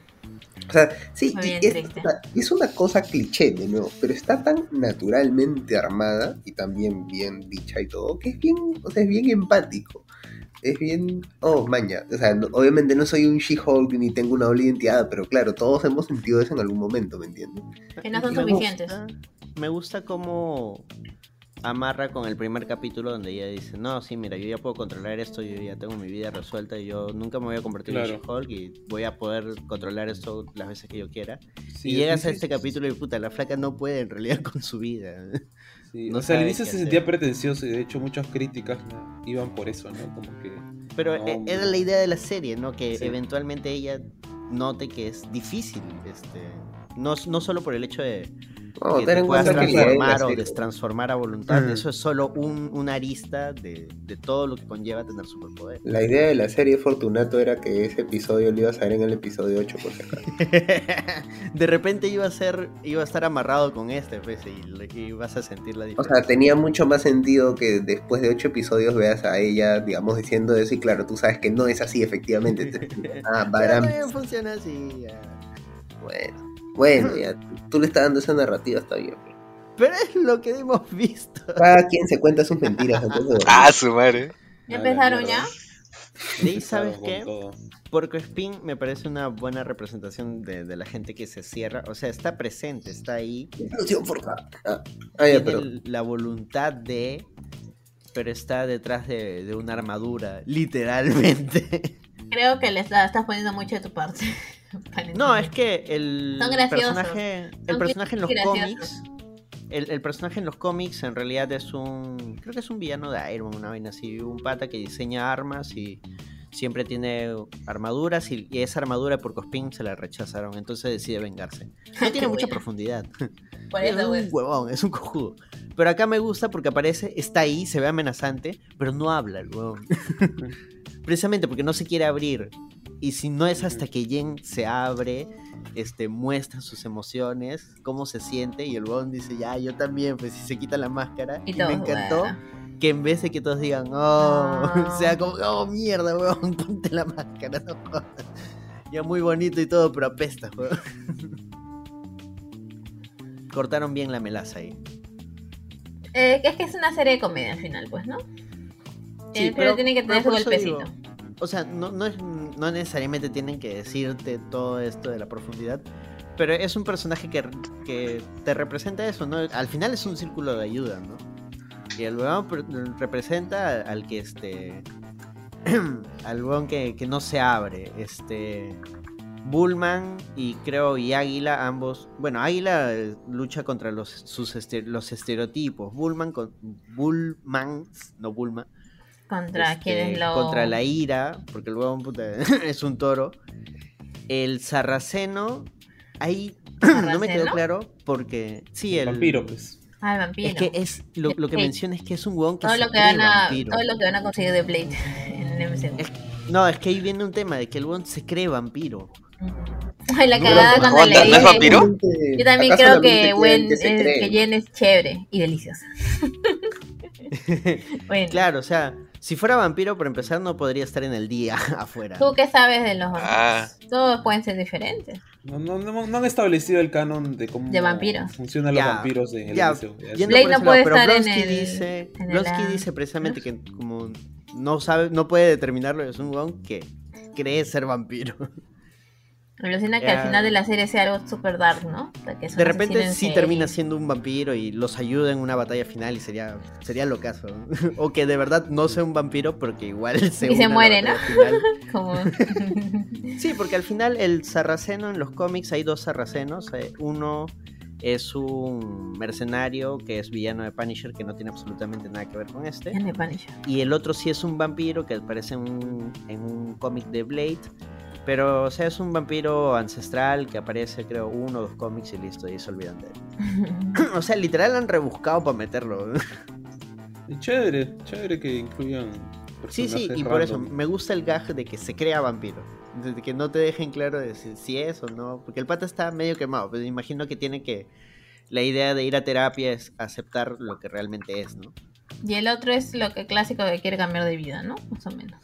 E: O sea, sí, y es, una cosa cliché de nuevo, pero está tan naturalmente armada y también bien dicha y todo, que es bien, o sea, es bien empático. Es bien, oh, maña, o sea, no- obviamente no soy un She-Hulk ni tengo una doble identidad, pero claro, todos hemos sentido eso en algún momento, ¿me entiendes?
B: Que no son
A: Me
B: suficientes.
A: gusta- me gusta cómo amarra con el primer capítulo donde ella dice, no, sí, mira, yo ya puedo controlar esto, yo ya tengo mi vida resuelta y yo nunca me voy a convertir
D: Claro.
A: en She-Hulk y voy a poder controlar esto las veces que yo quiera.
D: Sí,
A: y llegas a este capítulo y puta, la flaca no puede en realidad con su vida.
D: sí.
A: no
D: o sea, al inicio se
A: hacer.
D: sentía pretencioso y de hecho muchas críticas iban por eso, ¿no? Como que...
A: Pero
D: No,
A: e- era la idea de la serie, ¿no? Que
D: Sí.
A: eventualmente ella note que es difícil, este, no, no solo por el hecho de
E: No,
A: que
E: ten
A: te
E: en
A: puedas
E: cuenta que la idea de la
A: transformar o
E: serie-
A: destransformar a voluntad.
E: Mm.
A: Eso es solo un, una arista de, de todo lo que conlleva tener superpoder.
E: La idea de la serie Fortunato era que ese episodio lo ibas a ver en el episodio 8, por si acaso.
A: de repente iba a ser, iba a estar amarrado con este, pues, y, y vas a sentir la
E: O
A: diferencia.
E: sea, tenía mucho más sentido que después de 8 episodios veas a ella, digamos, diciendo eso y claro, tú sabes que no es así efectivamente. Te- ah,
A: Pero
E: Baram,
A: también funciona así. ya.
E: bueno, bueno, ya, tú le estás dando esa narrativa, está bien.
A: Pero es lo que hemos visto.
E: Cada quien se cuenta sus mentiras dormir.
C: Ah, su madre.
B: ¿Ya empezaron ya?
A: Y sabes qué? Porco Spin me parece una buena representación de, de la gente que se cierra. O sea, está presente, está ahí.
E: Inclusión forzada. Ah, ah, ya,
A: tiene
E: pero.
A: la voluntad de. Pero está detrás de, de una armadura, literalmente.
B: Creo que le está- estás poniendo mucho de tu parte.
A: No, es que el
B: Son
A: personaje, el
B: Son
A: personaje en los
B: graciosos.
A: cómics, el, el personaje en los cómics en realidad es un, creo que es un villano de Iron Man, una vaina así, un pata que diseña armas y siempre tiene armaduras y, y esa armadura por Cospin se la rechazaron, entonces decide vengarse. No tiene mucha
B: buena.
A: profundidad.
B: Por
A: es un huevón, es un cojudo. Pero acá me gusta porque aparece, está ahí, se ve amenazante, pero no habla el huevón. Precisamente porque no se quiere abrir. Y si no es hasta que Jen se abre, este, muestra sus emociones, cómo se siente, y el huevón dice, ya, yo también, pues si se quita la máscara.
B: Y
A: Y,
B: todo,
A: me encantó
B: bueno.
A: que en vez de que todos digan, oh,
B: No.
A: sea como, oh, mierda, huevón, ponte la máscara, no jodas". Ya muy bonito y todo, pero apesta, huevón. Cortaron bien la melaza ahí.
B: Eh, es que es una serie de comedia al final, pues, ¿no?
A: Sí,
B: pero, tiene que tener su golpecito.
A: digo, o sea, no, no, es- no necesariamente tienen que decirte todo esto de la profundidad, pero es un personaje que, que te representa eso, ¿no? Al final es un círculo de ayuda, ¿no? Y el pre- representa al, al que este. al huevón que, que no se abre. Este. Bullman y creo y Águila, ambos. Bueno, Águila eh, lucha contra los, sus este- los estereotipos. Bullman con. Bullman, no Bulma.
B: Contra
A: este,
B: quienes lo.
A: Contra la ira, porque el huevón puta, es un toro. El sarraceno, ahí no me quedó claro porque. Sí, el.
D: Vampiro, pues.
B: Ah, el vampiro.
A: Es que es lo, lo que menciona es que es un huevón que
B: todo
A: se
B: lo que
A: cree
B: van a,
A: vampiro.
B: todo lo que van a conseguir de Blade en el MCU.
A: Es- No, es que ahí viene un tema de que el huevón se cree vampiro.
B: Ay, la cagada
E: no,
B: cuando
C: ¿no
B: le
C: es
B: dije.
C: vampiro?
B: Yo también creo que, Gwen
E: que
B: que Jen es chévere y deliciosa. Bueno,
A: Claro, o sea, si fuera vampiro, por empezar, no podría estar en el día afuera.
B: ¿tú qué sabes de los vampiros?
C: Ah.
B: Todos pueden ser diferentes.
D: No, no, no, no han establecido el canon de cómo
B: De vampiros.
D: funcionan
A: Ya,
D: los vampiros en el
A: ya,
D: MCU. Ya,
B: Blade no puede
A: lado, pero
B: estar en el-
A: dice,
B: en el
A: dice precisamente que como no sabe, no puede determinarlo, es un huevón que cree ser vampiro.
B: Alucina que al final de la serie sea algo super dark, ¿no? O sea, que es un
A: De repente sí termina siendo un vampiro y los ayuda en una batalla final y sería sería lo caso. o que de verdad no sea un vampiro porque igual se
B: Y se muere, ¿no? Como...
A: Sí, porque al final el sarraceno en los cómics hay dos sarracenos. eh, Uno es un mercenario que es villano de Punisher que no tiene absolutamente nada que ver con este. Y el otro sí es un vampiro que aparece en un, en un cómic de Blade. Pero, o sea, es un vampiro ancestral que aparece, creo, uno o dos cómics y listo, y se olvidan de él. o sea, literal han rebuscado para meterlo.
D: Y Chévere, chévere que incluyan
A: sí, sí, y por eso me gusta el gag de que se crea vampiro. De que no te dejen claro de si, si es o no. Porque el pata está medio quemado. Pues me imagino que tiene que. La idea de ir a terapia es aceptar lo que realmente es, ¿no?
B: Y el otro es lo que clásico que quiere cambiar de vida, ¿no? Más o menos.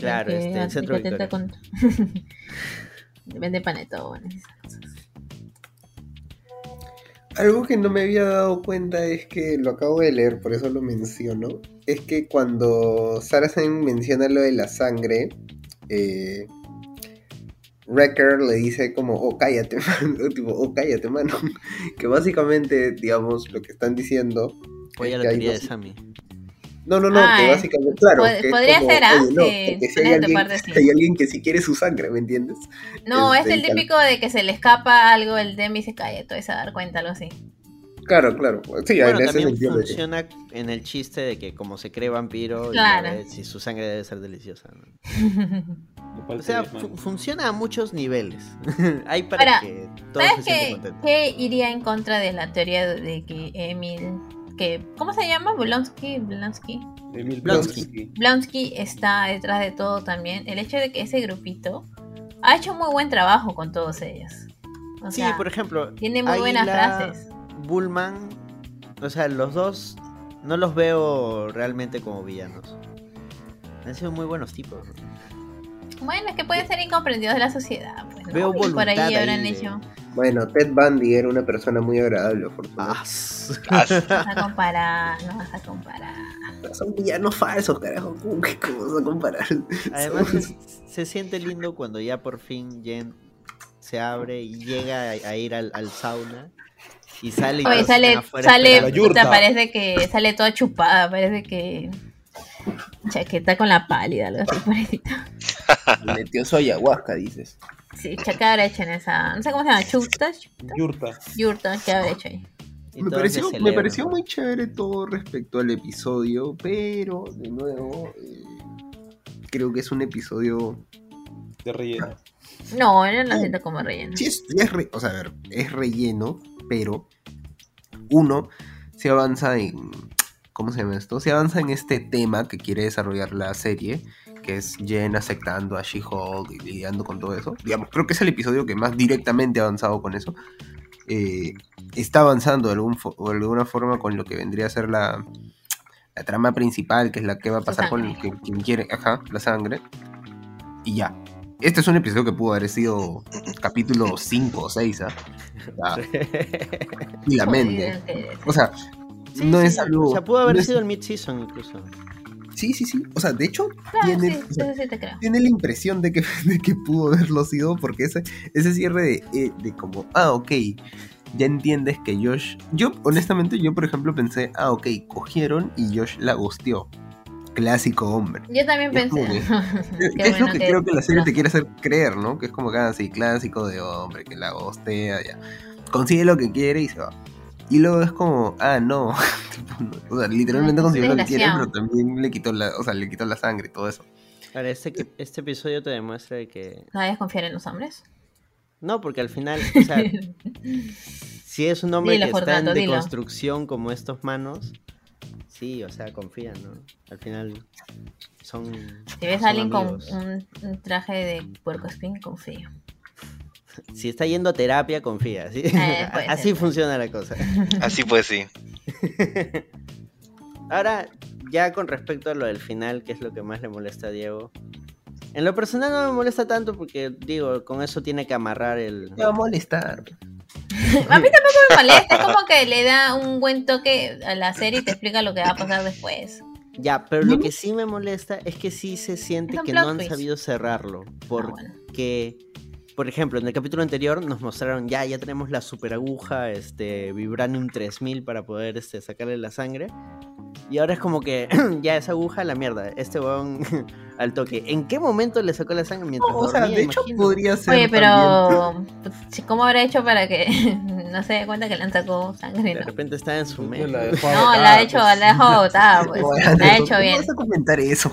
A: Claro, este, el centro Victoria.
B: contra- Vende cosas.
E: Algo que no me había dado cuenta es que lo acabo de leer, por eso lo menciono. Es que cuando Saracen menciona lo de la sangre, eh, Wrecker le dice como, oh cállate, mano, tipo, oh cállate, mano. Que básicamente, digamos, lo que están diciendo.
A: Oye,
E: es
A: la
E: que hay
A: teoría de
E: dos-
A: Sammy.
E: No, no, no,
B: Ah,
E: que básicamente, claro.
B: Pod-
E: que es
B: podría
E: como,
B: ser, ¿ah?
E: no,
B: Sí,
E: si hay, alguien,
B: parte, sí.
E: hay alguien que sí quiere su sangre, ¿me entiendes?
B: No, es
E: Este,
B: el típico de que se le escapa algo el y se cae, todo se dar cuenta, algo así.
E: Claro, claro. Sí,
A: Bueno,
E: en ese
A: también
E: sentido. de que-
A: funciona en el chiste de que como se cree vampiro, y
B: Claro.
A: a si su sangre debe ser deliciosa. ¿no? O sea, fu- funciona a muchos niveles. Hay para
B: Ahora,
A: que todos
B: ¿Sabes qué, qué iría en contra de la teoría de, de que Emil, que ¿cómo se llama? Blonsky, Blonsky.
D: Emil
A: Blonsky.
B: Está detrás de todo también. El hecho de que ese grupito ha hecho muy buen trabajo con todos ellos. O
A: Sí,
B: sea,
A: por ejemplo,
B: tiene muy buenas frases.
A: Bullman, o sea, los dos no los veo realmente como villanos. Han sido muy buenos tipos. ¿no?
B: Bueno, es que pueden ser incomprendidos de la sociedad. Pues, ¿no?
A: Veo
B: Y por ahí habrán
A: ahí de-
B: hecho.
E: Bueno, Ted Bundy era una persona muy agradable, afortunadamente.
B: vas a comparar, no vas a comparar.
E: Son villanos falsos, carajo. ¿Cómo, que- cómo vas a comparar?
A: Además
E: Son-
A: se, se siente lindo cuando ya por fin Jen se abre y llega a, a ir al, al sauna y sale y
B: Oye, sale, sale, puta, parece que sale toda chupada, parece que. Chaqueta con la pálida, algo así, pobrecita.
E: Le metió su ayahuasca, dices.
B: Sí, ¿qué habrá hecho en esa? No sé cómo se llama, chupta,
D: Yurta.
B: yurta, ¿qué habrá hecho ahí?
E: Me pareció, me pareció muy chévere todo respecto al episodio, pero de nuevo eh, creo que es un episodio.
D: De relleno.
B: No, yo no lo siento como relleno.
E: Sí, es, es re- o sea, a ver, es relleno, pero uno se avanza en. ¿Cómo se llama esto? Se avanza en este tema que quiere desarrollar la serie, que es Jen aceptando a She-Hulk y lidiando con todo eso. Digamos, creo que es el episodio que más directamente ha avanzado con eso. Eh, está avanzando de, algún fo- de alguna forma con lo que vendría a ser la, la trama principal, que es la que va a pasar con el que, quien quiere, ajá, la sangre. Y ya. Este es un episodio que pudo haber sido capítulo 5 o 6, ¿ah? O sea, y la mente. O sea,
A: Sí,
E: no
A: sí,
E: es algo.
A: O sea, pudo haber
E: no es-
A: sido el mid-season incluso.
E: Sí, sí, sí. O sea, de hecho,
B: Claro,
E: tiene,
B: sí,
E: o sea,
B: sí
E: tiene la impresión de que, de que pudo haberlo sido porque ese, ese cierre de, eh, de como, ah, ok, ya entiendes que Josh... Yo, honestamente, yo por ejemplo pensé, ah, ok, cogieron y Josh la gusteó. Clásico hombre.
B: Yo también
E: Es
B: pensé.
E: Es, lo
B: bueno
E: que, creo que la serie
B: no.
E: te quiere hacer creer, ¿no? Que es como que, ah, clásico de hombre, que la gostea, ya. Consigue lo que quiere y se va. Y luego es como, ah, no. O sea, literalmente consiguió lo que quiere, pero también le quitó la, o sea, le quitó la sangre y todo eso.
A: Ahora, este, que- este episodio te demuestra de que...
B: ¿No debes confiar en los hombres?
A: No, porque al final, o sea, si es un hombre
B: Dilo,
A: que está en deconstrucción como estos manos, sí, o sea, confían, ¿no? Al final son...
B: Si ves
A: son
B: a alguien con un traje de puerco espín, confío.
A: Si está yendo a terapia, confía, ¿sí?
B: Eh,
A: Así
B: ser.
A: funciona la cosa.
C: Así pues sí.
A: Ahora, ya con respecto a lo del final, que es lo que más le molesta a Diego. En lo personal no me molesta tanto porque, digo, con eso tiene que amarrar el...
E: Me va a molestar.
B: A mí tampoco me molesta, es como que le da un buen toque a la serie y te explica lo que va a pasar después.
A: Ya, pero lo que sí me molesta es que sí se siente que no han
B: twist.
A: sabido cerrarlo.
B: Ah, bueno.
A: Por ejemplo, en el capítulo anterior nos mostraron ya, ya tenemos la super aguja, este, Vibranium 3000 para poder este, sacarle la sangre. Y ahora es como que ya esa aguja, la mierda, este weón al toque. ¿En qué momento le sacó la sangre mientras
E: o sea,
A: dormía,
E: de hecho podría ser
B: Oye, pero ¿cómo habrá hecho para que no se dé cuenta que le han sacado sangre?
A: De
B: No,
A: repente está en su mente.
B: no la ha hecho,
D: pues.
B: la ha dejado botada, pues.
E: Bueno,
B: La ha hecho
E: ¿cómo
B: bien.
E: vas a comentar eso?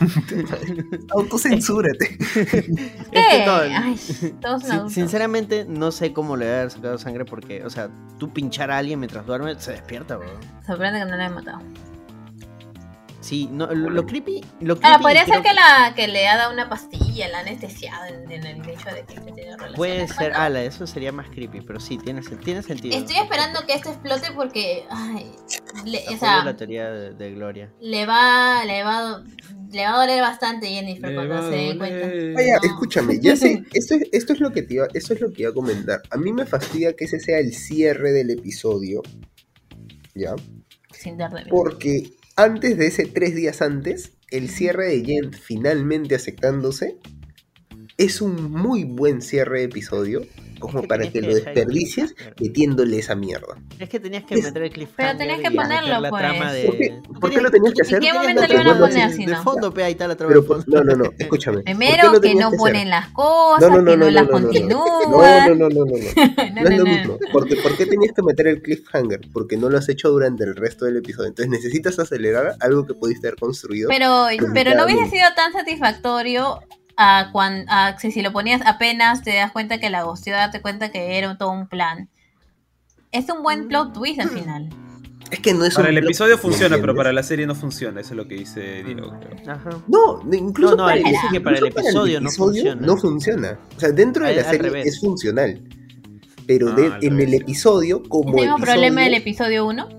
E: Autocensúrate.
A: Es
B: ¿Qué?
A: que no,
B: Ay, todos son
A: sin-
B: adultos.
A: sinceramente, no sé cómo le haber sacado sangre porque, o sea, tú pinchar a alguien mientras duerme, se despierta, weón.
B: Sorprende que no la hayan matado.
A: Sí, no, lo, lo creepy. Lo
B: Ah, podría
A: creo
B: ser que, la, que le ha dado una pastilla, la ha anestesiado en, en el hecho de que que tiene relaciones.
A: Puede ser,
B: Bueno,
A: ala, eso sería más creepy, pero sí, tiene, tiene sentido.
B: Estoy esperando que esto explote porque, ay, le, o
A: Apoyo
B: sea,
A: la teoría de, de Gloria.
B: le va, le va, le va a doler bastante Jennifer
D: Le
B: cuando se dé cuenta.
E: Vaya,
B: No.
E: escúchame, ya sé, esto es, esto es lo que te iba, eso es lo que iba a comentar. A mí me fastidia que ese sea el cierre del episodio. ¿Ya?
B: Sin dar de
E: Porque antes de ese tres días antes, el cierre de Jen finalmente aceptándose es un muy buen cierre de episodio. como
A: que
E: para que
A: que
E: lo desperdicies metiéndole esa mierda.
A: Es que tenías que
E: Es-
A: meter el cliffhanger.
B: tenías que ponerlo,
A: la
B: pues.
A: trama de...
E: ¿Por qué, por qué lo tenías que hacer?
B: ¿En qué momento lo iban a poner
A: de-
B: si
A: De
B: no?
A: fondo, pe, ahí está la trama
E: Pero
A: de
E: no, no, no, escúchame. ¿Por qué
B: Primero que no
E: hacer?
B: ponen las cosas,
E: No, no, no,
B: que no,
E: no,
B: las
E: no, no, no.
B: continúan.
E: No, no, no, no, no, no. Es lo
B: no.
E: mismo. Porque, ¿Por qué tenías que meter el cliffhanger? Porque no lo has hecho durante el resto del episodio. Entonces necesitas acelerar algo que pudiste haber construido.
B: Pero, pero no hubiese sido tan satisfactorio a cuando, si, si lo ponías apenas te das cuenta que la gosteó, date cuenta que era todo un plan. Es un buen plot twist al final.
E: Es que no es
D: Para
E: un
D: el episodio funciona, pero para la serie no funciona. Eso es lo que dice Diego. creo.
A: Ajá.
E: No, incluso
A: No, no,
E: para,
A: él
E: el,
A: dice que para el episodio no funciona.
E: no funciona. O sea, dentro de
A: Al-
E: la serie
A: revés.
E: es funcional. Pero
D: Ah,
E: de- en el episodio, como
B: ¿Es el mismo
E: episodio,
B: problema del episodio 1?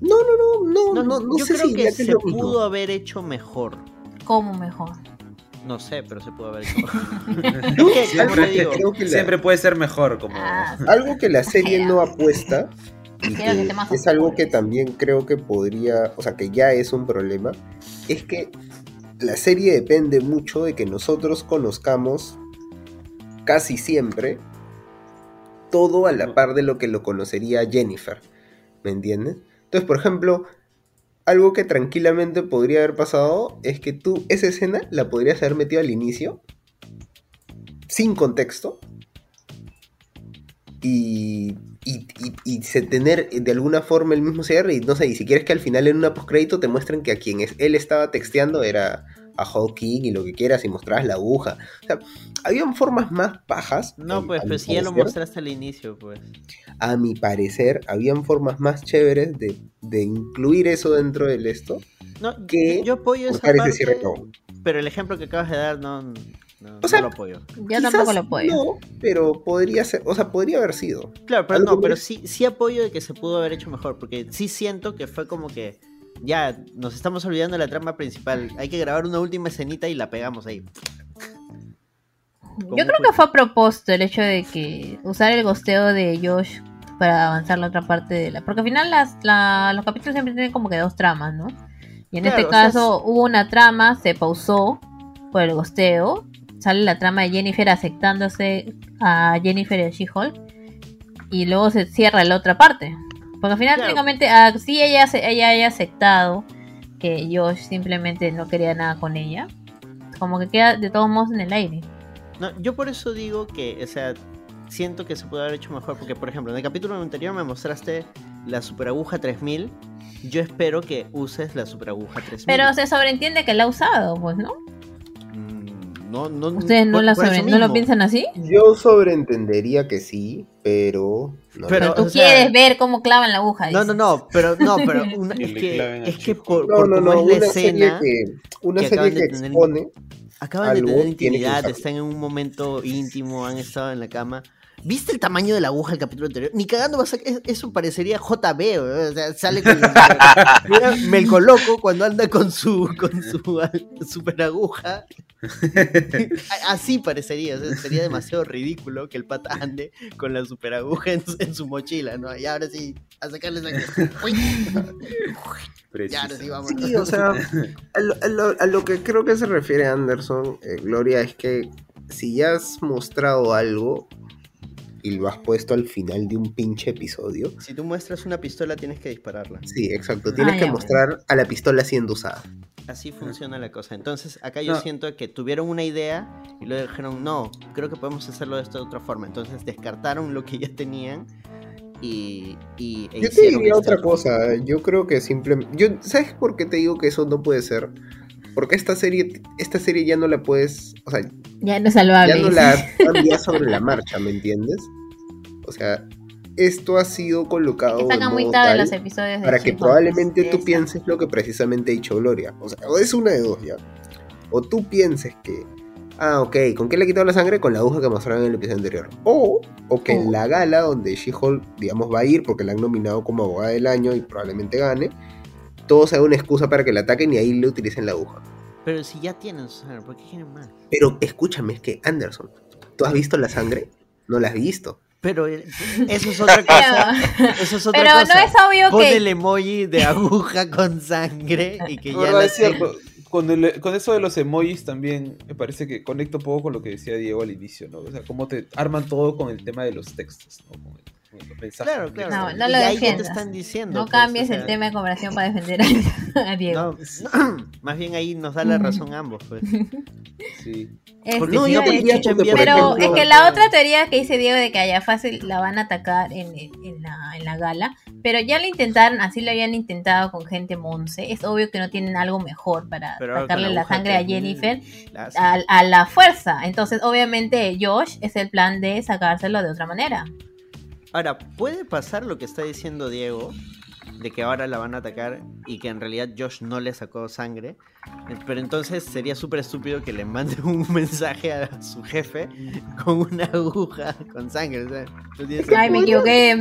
E: No, no, no, no,
A: No,
E: no, no
A: yo
E: sé
A: creo
E: si
A: que se pudo haber hecho mejor.
B: ¿Cómo mejor?
A: No sé, pero se pudo haber hecho digo,
E: que la-
D: Siempre puede ser mejor, como.
B: Ah,
E: algo que la serie no apuesta y
B: que
E: es algo que también creo que podría, o sea, que ya es un problema, es que la serie depende mucho de que nosotros conozcamos casi siempre todo a la par de lo que lo conocería Jennifer, ¿me entiendes? Entonces, por ejemplo, algo que tranquilamente podría haber pasado es que tú esa escena la podrías haber metido al inicio, sin contexto, y, y, y- y tener de alguna forma el mismo cierre, y no sé, y si quieres que al final en una postcrédito te muestren que a quien es, él estaba texteando era a Hawking y lo que quieras, y mostrabas la aguja. O sea, habían formas más pajas.
A: No,
E: a-
A: pues,
E: a mi
A: pues si ya lo mostraste al inicio, pues.
E: a mi parecer, habían formas más chéveres de, de incluir eso dentro del esto.
A: No,
E: ¿Qué?
A: yo, yo apoyo esa parte, pero el ejemplo que acabas de dar no, no,
E: O sea,
A: no lo apoyo.
B: Yo tampoco lo apoyo.
E: No, pero podría ser, o sea, podría haber sido.
A: Claro, pero no,
E: que
A: pero sí, sí apoyo de que se pudo haber hecho mejor, porque sí siento que fue como que ya nos estamos olvidando de la trama principal. Hay que grabar una última escenita y la pegamos ahí.
B: Yo creo que fue a propósito el hecho de que usar el gosteo de Josh para avanzar la otra parte de la... Porque al final las, la- los capítulos siempre tienen como que dos tramas, ¿no? Y en
A: Claro,
B: este
A: sea,
B: caso hubo una trama, se pausó por el gosteo, sale la trama de Jennifer aceptándose a Jennifer y a She-Hulk, y luego se cierra la otra parte. Porque al final
A: Claro.
B: técnicamente, ah, sí ella, ella haya aceptado que Josh simplemente no quería nada con ella, como que queda de todos modos en el aire.
A: No, yo por eso digo que, o sea, siento que se puede haber hecho mejor, porque por ejemplo, en el capítulo anterior me mostraste la super aguja 3000. Yo espero que uses la super aguja 3000.
B: Pero se sobreentiende que la ha usado, pues, ¿no?
A: No, no,
B: ¿Ustedes no,
A: por-
B: la sobre- no lo piensan así?
E: Yo sobreentendería que sí, pero... No
A: Pero-
B: Tú
A: o sea-
B: quieres ver cómo clavan la aguja.
A: No, no, no, pero no, pero una- es que, es que por,
E: no,
A: por
E: no,
A: cómo
E: no,
A: es la
E: una serie
A: escena,
E: que, una
A: que
E: serie
A: acaban
E: que
A: de tener-
E: expone...
A: acaban de tener intimidad, están en un momento íntimo, han estado en la cama. ¿Viste el tamaño de la aguja del capítulo anterior? Ni cagando vas a... es- Eso parecería JB, o sea, sale con... Me coloco cuando anda con su, con su super aguja. Así parecería, o sea, sería demasiado ridículo que el pata ande con la super aguja en, su- en su mochila, ¿no? Y ahora sí, a sacarle. Uy. Ya, ahora sí, vamos.
E: Sí, o sea, a lo, a lo- a lo que creo que se refiere Anderson, eh, Gloria, es que si ya has mostrado algo y lo has puesto al final de un pinche episodio,
A: Si tú muestras una pistola, tienes que dispararla.
E: sí, exacto, tienes
B: Ah,
E: que
B: ya.
E: mostrar a la pistola siendo usada.
A: Así funciona la cosa. Entonces, acá yo
D: No.
A: siento que tuvieron una idea y luego dijeron, no, creo que podemos hacerlo de esta otra forma. Entonces, descartaron lo que ya tenían y. y e
E: Yo te diría
A: esta
E: otra cosa, yo creo que simplemente... Yo, ¿Sabes por qué te digo que eso no puede ser? Porque esta serie, esta serie ya no la puedes, o sea,
B: Ya no es salvable.
E: ya no la cambias sobre la marcha, ¿me entiendes? O sea, esto ha sido colocado
B: Que
E: de
B: sacan muy
E: modo
B: tarde
E: tal
B: los episodios de
E: para que probablemente tú pienses lo que precisamente ha dicho Gloria. O sea, o es una de dos ya. O tú pienses que, ah, ok, ¿con qué le ha quitado la sangre? Con la aguja que mostraron en el episodio anterior. O, o que en la gala donde She-Hulk, digamos, va a ir porque la han nominado como abogada del año y probablemente gane, todo sea una excusa para que la ataquen y ahí le utilicen la aguja.
A: Pero si ya tienen su sangre, ¿por qué quieren más?
E: Pero escúchame, es que Anderson, ¿tú has visto la sangre? No la has visto.
A: Pero eh, eso es otra cosa.
B: Pero,
A: Eso es otra
B: pero
A: cosa.
B: no es obvio
A: Pon
B: que.
A: el emoji de aguja con sangre y que ya
D: Es cierto. con, el- con eso de los emojis también me parece que conecta un poco con lo que decía Diego al inicio, ¿no? O sea, cómo te arman todo con el tema de los textos, ¿no? Con, el-
A: Claro, claro.
B: No, no lo defiendas.
A: están diciendo.
B: No
A: pues,
B: cambies
A: o sea,
B: el tema de conversación para defender a, Diego.
A: no, más bien ahí nos da la razón ambos, pues.
D: Sí.
B: Este,
E: No, yo
B: Pero
E: ejemplo,
B: es que la otra teoría que dice Diego de que allá fácil la van a atacar en, en la, en la gala, pero ya lo intentaron, así lo habían intentado con gente Monse, es obvio que no tienen algo mejor para
A: Pero
B: sacarle la sangre a
A: 3000,
B: Jennifer a la fuerza. Entonces, obviamente, Josh es el plan de sacárselo de otra manera.
A: Ahora, puede pasar lo que está diciendo Diego, de que ahora la van a atacar y que en realidad Josh no le sacó sangre. Pero entonces sería súper estúpido que le mande un mensaje a su jefe con una aguja con sangre. o sea, no tiene
B: Ay, me equivoqué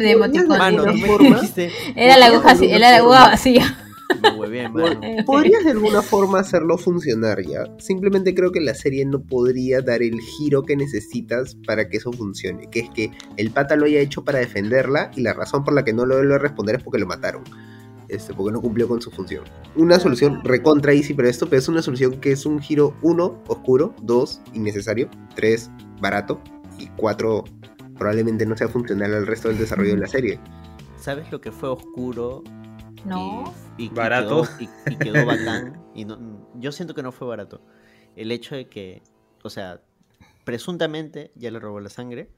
B: de
E: forma-
A: dijiste,
B: Era la aguja, así- era la aguja vacía.
A: Me huevé, mano.
E: Podrías de alguna forma hacerlo funcionar ya. Simplemente creo que la serie no podría dar el giro que necesitas para que eso funcione. Que es que el pata lo haya hecho para defenderla y la razón por la que no lo debe responder es porque lo mataron. Este, porque no cumplió con su función. Una solución recontra easy para esto, pero es una solución que es un giro 1, oscuro, 2, innecesario, 3, barato y 4, probablemente no sea funcional al resto del desarrollo de la serie.
A: ¿Sabes lo que fue oscuro?
B: No.
A: Y, y- y
D: Barato.
A: quedó- y, y quedó bacán. Y no, yo siento que no fue barato. El hecho de que, o sea, presuntamente ya le robó la sangre.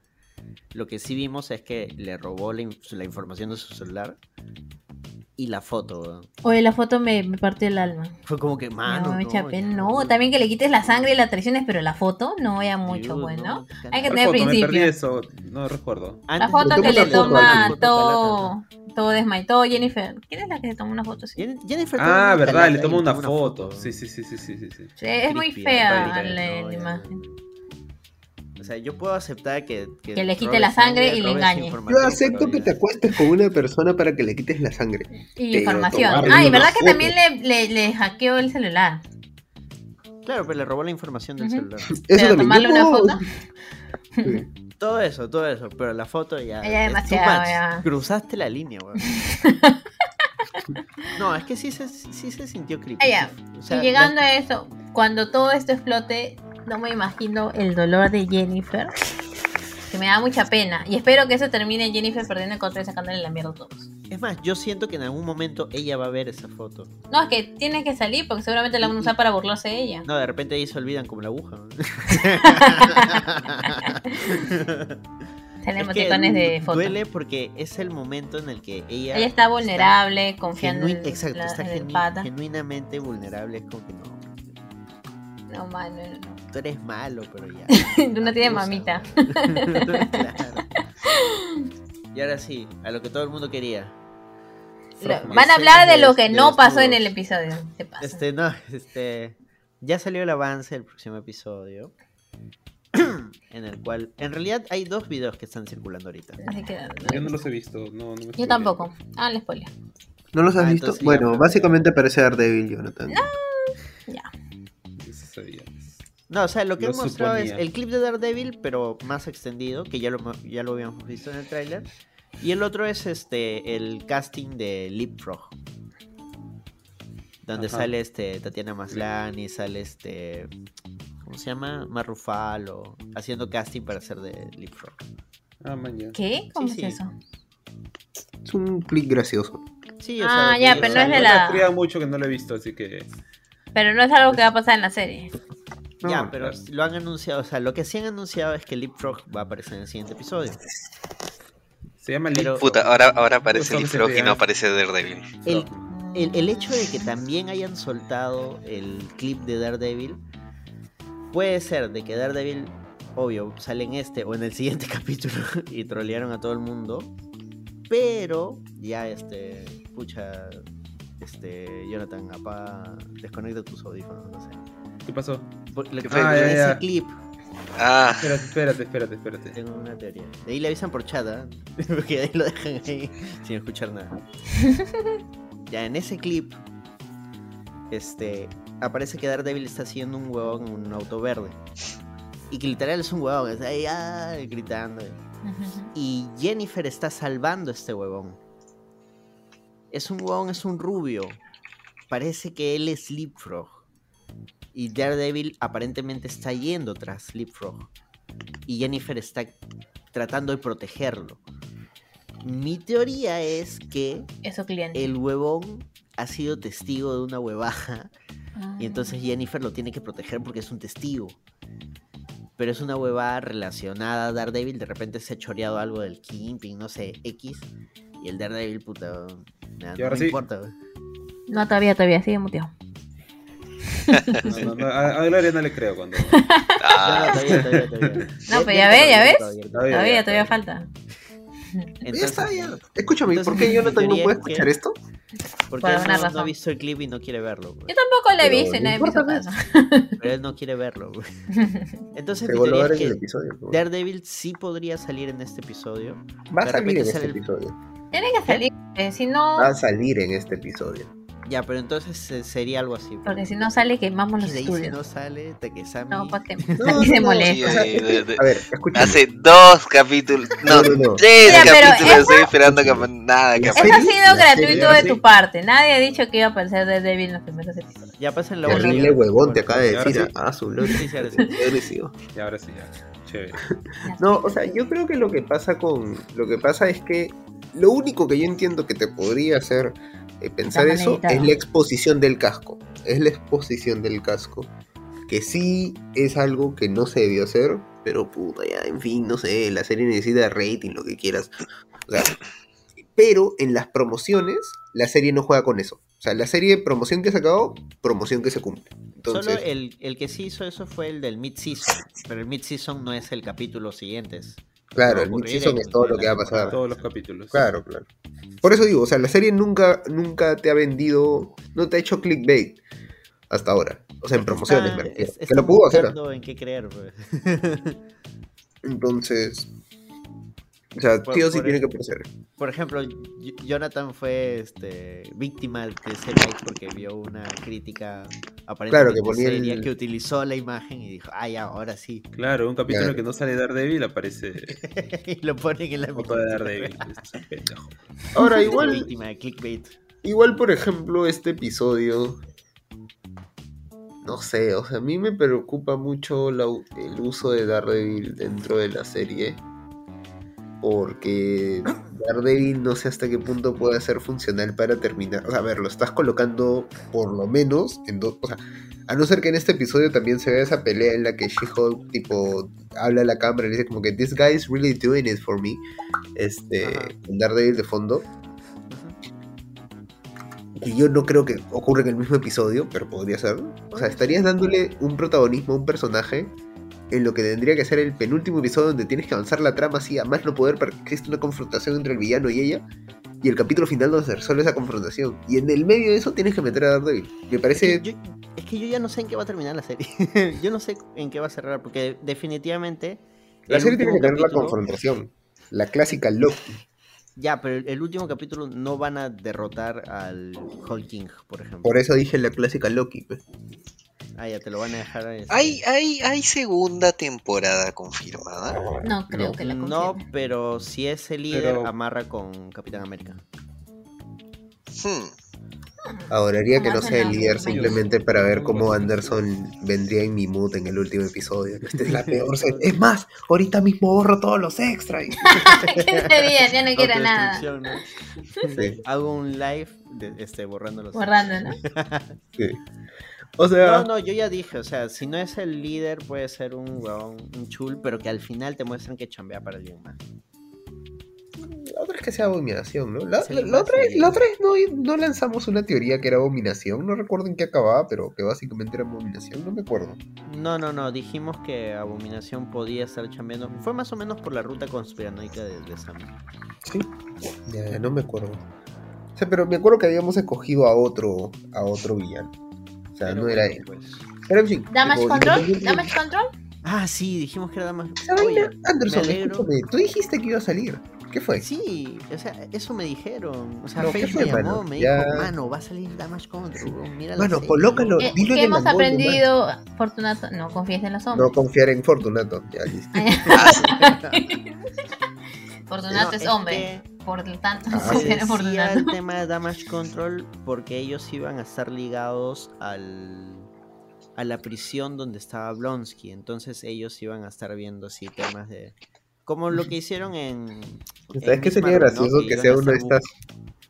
A: Lo que sí vimos es que le robó la, in- la información de su celular y la foto.
B: Oye, la foto me, me partió el alma.
A: Fue como que, mano.
B: no, me echa
A: no,
B: pena.
A: ya
B: No, también que le quites la sangre y las traiciones, pero la foto no vaya
A: Dude,
B: mucho, pues, ¿no?
A: qué
B: Hay que tener
D: foto, me
B: principio.
D: perdí eso, no recuerdo.
B: La
A: Antes
B: foto
A: de-
B: que le
E: foto,
B: toma
A: foto
B: todo, todo desmayado, todo Jennifer. ¿Quién es la que se toma una foto
A: Jennifer tomó
D: Ah, verdad, le tomó una
A: tomó
D: foto. Sí, sí, sí, sí, sí, sí, sí.
B: Sí, es muy fea la,
A: no,
B: imagen.
A: O sea, yo puedo aceptar que.
B: Que le quite la sangre y le engañe.
E: Yo acepto que te acuestes con una persona para que le quites la sangre.
B: Y información. Ah, y verdad que
E: foto.
B: también le, le, le hackeó el celular.
A: Claro, pero le robó la información del celular.
E: Eso
B: Pero
E: también.
B: tomarle
E: yo
B: una
E: puedo-
B: foto.
E: Sí.
A: Todo eso, todo eso, pero la foto ya.
B: Ya
A: es
B: demasiado, ya.
A: Cruzaste la línea, weón. no, es que sí se, sí se sintió creepy.
B: Ya.
A: O sea,
B: y llegando a eso, cuando todo esto explote, no me imagino el dolor de Jennifer. Que me da mucha pena. Y espero que eso termine Jennifer perdiendo el control y sacándole la mierda a todos.
A: Es más, yo siento que en algún momento ella va a ver esa foto.
B: No, es que tiene que salir porque seguramente la van a usar para burlarse de ella.
A: No, de repente ahí se olvidan como la aguja.
B: Salen
A: Es que
B: de foto.
A: Duele porque es el momento en el que ella.
B: Ella está vulnerable, confiando
A: genui-
B: en,
A: exacto,
B: la-
A: está
B: en
A: genu-
B: pata.
A: genuinamente vulnerable. Es como que no.
B: No, mano, no.
A: Tú eres malo, pero ya.
B: Tú no tienes mamita.
A: claro. Y ahora sí, a lo que todo el mundo quería. Frogman.
B: Van a hablar de lo que
A: De
B: no pasó en el episodio. Se pasa.
A: Este, no, este. Ya salió el avance del próximo episodio. en el cual. En realidad hay dos videos que están circulando ahorita.
B: Así que,
D: Yo no los he visto. No, no me
B: Yo tampoco. Ah, el spoiler.
E: ¿No los has
A: Ah,
E: visto? Bueno, básicamente parece Daredevil, Jonathan.
B: Ya.
A: No, o sea, lo que
D: Lo
A: han mostrado es el clip de Daredevil, pero más extendido, que ya lo, ya lo habíamos visto en el tráiler. Y el otro es este el casting de Leapfrog. Donde
D: Ajá.
A: sale este Tatiana Maslany, sale este. ¿Cómo se llama? Marufalo. Haciendo casting para ser de Leapfrog.
D: Ah, mañana.
B: ¿Qué? ¿Cómo
A: Sí,
B: es
A: sí.
B: eso?
E: Es un clip gracioso.
A: Sí,
B: Ah,
A: lo
B: ya,
A: que-
B: pero
A: o
B: no
A: sea,
B: es de la-
D: Me mucho que no lo he visto, así que.
B: Pero no es algo que va a pasar en la serie.
A: Ya, pero
D: claro.
A: lo han anunciado. O sea, lo que sí han anunciado es que Leapfrog va a aparecer en el siguiente episodio.
D: Se llama
A: Pero-
D: Leapfrog.
C: Puta, ahora, ahora aparece Leapfrog y no aparece Daredevil.
A: El, el, el hecho de que también hayan soltado el clip de Daredevil puede ser de que Daredevil, obvio, sale en este o en el siguiente capítulo y trolearon a todo el mundo, pero ya este, pucha, este, Jonathan, apaga, desconecta tus audífonos, no sé.
D: ¿Qué pasó?
A: Lo.
D: Ah,
A: ese
D: ya.
A: clip
C: Ah,
D: Espérate, espérate, espérate, espérate.
A: tengo una teoría. De ahí le avisan por chat, ¿ah? porque ahí lo dejan ahí sin escuchar nada. ya en ese clip, este, aparece que Daredevil está haciendo un huevón en un auto verde. Y que literal es un huevón, está ahí ah, gritando. Y Jennifer está salvando a este huevón. Es un huevón, es un rubio. Parece que él es Leapfrog. Y Daredevil aparentemente está yendo tras Leapfrog. Y Jennifer está tratando de protegerlo. Mi teoría es que
B: Eso
A: el huevón ha sido testigo de una huevaja
B: Ah.
A: y entonces Jennifer lo tiene que proteger porque es un testigo. Pero es una huevada relacionada a Daredevil. De repente se ha choreado algo del Kingpin, no sé, X. Y el Daredevil, puta. nada, no
D: ahora
A: me
D: sí.
A: importa.
B: No, todavía, todavía, sigue muteado.
D: No, no, no, a, a Gloria no le creo cuando.
C: Ah,
A: No, no, todavía, todavía, todavía.
B: No, pero ya ves, ya ves.
A: Todavía,
D: Todavía,
B: falta.
A: Entonces,
E: ya está, ya. Escúchame, ¿por
A: entonces,
E: qué
A: mi
E: Jonathan no
A: que-
E: escuchar esto?
A: Porque
B: Por
A: él
B: alguna
A: no, no ha
B: razón.
A: visto el clip y no quiere verlo. güey.
B: Yo tampoco la he visto y
E: no
B: no he visto caso.
A: Pero él no quiere verlo. güey. Entonces, mi teoría es que
E: episodio. pues.
A: Daredevil sí podría salir en este episodio.
E: Va a salir en este
A: el-
E: episodio.
B: Tiene que salir, eh, si no,
E: Va a salir en este episodio.
A: Ya, pero entonces eh, sería algo así.
B: porque si no sale quemamos los
A: de ahí si
B: estudios.
A: no sale, Takesami.
B: No, para que
E: No,
B: aquí se
E: no, no,
B: molesta.
E: A ver, escúchame.
C: hace dos capítulos, no,
E: No, no,
C: tres capítulos
B: esa-
C: estoy esperando que nada, que
B: Eso ha sido
E: la serie
B: gratuito de tu parte. Nadie ha dicho que iba a aparecer de Devil en los primeros episodios.
A: Ya pasen la
E: Terrible huevón te acaba de decir. Ah, su lore.
A: Sí, sí, ahora sí.
D: Y ahora sí, ya. Chévere.
E: No, o sea, yo creo que lo que pasa con. Lo que pasa es que lo único que yo entiendo que te podría hacer pensar eso
B: editado.
E: es la exposición del casco. Es la exposición del casco. Que sí es algo que no se debió hacer, pero puta, ya, en fin, no sé, la serie necesita rating, lo que quieras. O sea, pero en las promociones, la serie no juega con eso. O sea, la serie promoción que ha sacado, promoción que se cumple. Entonces,
A: Solo el, el que sí hizo eso fue el del mid-season. Pero el mid-season no es el capítulo siguientes.
E: Claro, el mid-season es todo lo que va a pasar.
D: Todos los capítulos.
E: Claro, claro. Por eso digo, o sea, la serie nunca, nunca te ha vendido, no te ha hecho clickbait hasta ahora. O sea, en promociones,
A: Está-
E: me refiero.
A: es-
E: Que lo pudo hacer.
A: en qué creer, pues.
E: Entonces, o sea,
A: Por-
E: sí o sí
A: por
E: tiene que proceder.
A: Por ejemplo, Jonathan fue este, víctima de ese like porque vio una crítica aparentemente
E: ponía el-
A: seria que utilizó la imagen y dijo, ya, ahora sí.
D: Claro, un capítulo
E: Claro.
D: que no sale Daredevil aparece
A: y lo ponen en la
D: foto de Daredevil. Es un pendejo.
E: Ahora, igual,
A: víctima de clickbait.
E: igual, por ejemplo, este episodio, no sé, o sea, a mí me preocupa mucho la el uso de Daredevil dentro de la serie. Porque Daredevil no sé hasta qué punto puede ser funcional para terminar. O sea, a ver, lo estás colocando por lo menos en dos. O sea, a no ser que en este episodio también se vea esa pelea en la que She-Hulk, tipo, habla a la cámara y dice como que This guy is really doing it for me. Este,
A: Ajá.
E: con Daredevil de fondo. Que yo no creo que ocurra en el mismo episodio, pero podría ser. O sea, estarías dándole un protagonismo a un personaje en lo que tendría que ser el penúltimo episodio donde tienes que avanzar la trama así a más no poder para que exista una confrontación entre el villano y ella. Y el capítulo final donde se resuelve esa confrontación. Y en el medio de eso tienes que meter a Daredevil. Me parece.
A: Yo- es que yo ya no sé en qué va a terminar la serie. yo no sé en qué va a cerrar, porque definitivamente.
E: La serie tiene que tener la confrontación. La clásica Loki.
A: Ya, pero el, el último capítulo no van a derrotar al Hulk King, por ejemplo.
E: Por eso dije la clásica Loki. pues.
A: Ah, ya te lo van a dejar. este,
C: ¿Hay, hay, ¿Hay segunda temporada confirmada?
B: No creo
E: No.
B: que la
A: No,
B: confirme.
A: pero si es el líder,
D: Pero-
A: amarra con Capitán América.
C: Hmm.
E: Adoraría que no sea el líder simplemente para ver cómo Anderson vendría en mi mood en el último episodio. Esta es la peor. Es más, ahorita mismo borro todos los extras.
B: ¿Qué sería? Ya no quiero nada.
A: ¿no?
E: Sí,
A: Hago un live de, este, borrando los.
B: Borrando, ¿no?
E: sí. O sea,
A: No, no, yo ya dije, o sea, si no es el líder, puede ser un huevón, un chul, pero que al final te muestran que chambea para alguien más.
E: la otra es que sea abominación, ¿no? La,
A: Sí,
E: la- la otra,
A: sería.
E: la otra es no, no lanzamos una teoría que era abominación. No recuerdo en qué acababa, pero que básicamente era abominación. No me acuerdo.
A: No, no, no, dijimos que Abominación podía estar chambeando. Fue más o menos por la ruta conspiranoica de, de Sam.
E: Sí, ya, ya no me acuerdo. O sea, pero me acuerdo que habíamos escogido a otro, a otro villano. O sea,
A: Pero
E: no era
A: bueno,
E: él.
A: pues.
E: Pero en fin.
B: ¿Damage
E: tipo,
B: Control? ¿Damage Control?
A: Ah, sí, dijimos que era
E: vaina,
A: Oye,
E: Anderson,
A: me alegro.
E: escúchame, tú dijiste que iba a salir. ¿Qué fue?
A: Sí, o sea, eso me dijeron. O sea,
E: No, ¿qué
A: Face
E: fue,
A: me llamó,
E: mano?
A: me
E: Ya-
A: dijo, mano, va a salir Damage Control, mira la
E: Mano,
A: serie".
E: colócalo.
B: ¿Qué,
E: dilo
B: qué
E: en
B: hemos aprendido, Fortunato? No confíes en los
E: No
B: hombres.
E: confiar en Fortunato. Ya, listo.
B: Fortunato
A: No,
B: es
A: es
B: hombre. Por tanto,
E: Ah,
A: Se decía
B: Fortunato.
A: el tema de Damage Control porque ellos iban a estar ligados al a la prisión donde estaba Blonsky. Entonces ellos iban a estar viendo así temas de... Como lo que hicieron en...
E: ¿Sabes
A: en
E: qué sería
A: Marvel, ¿no?
E: gracioso? Que
A: iban
E: sea
A: a
E: una de estas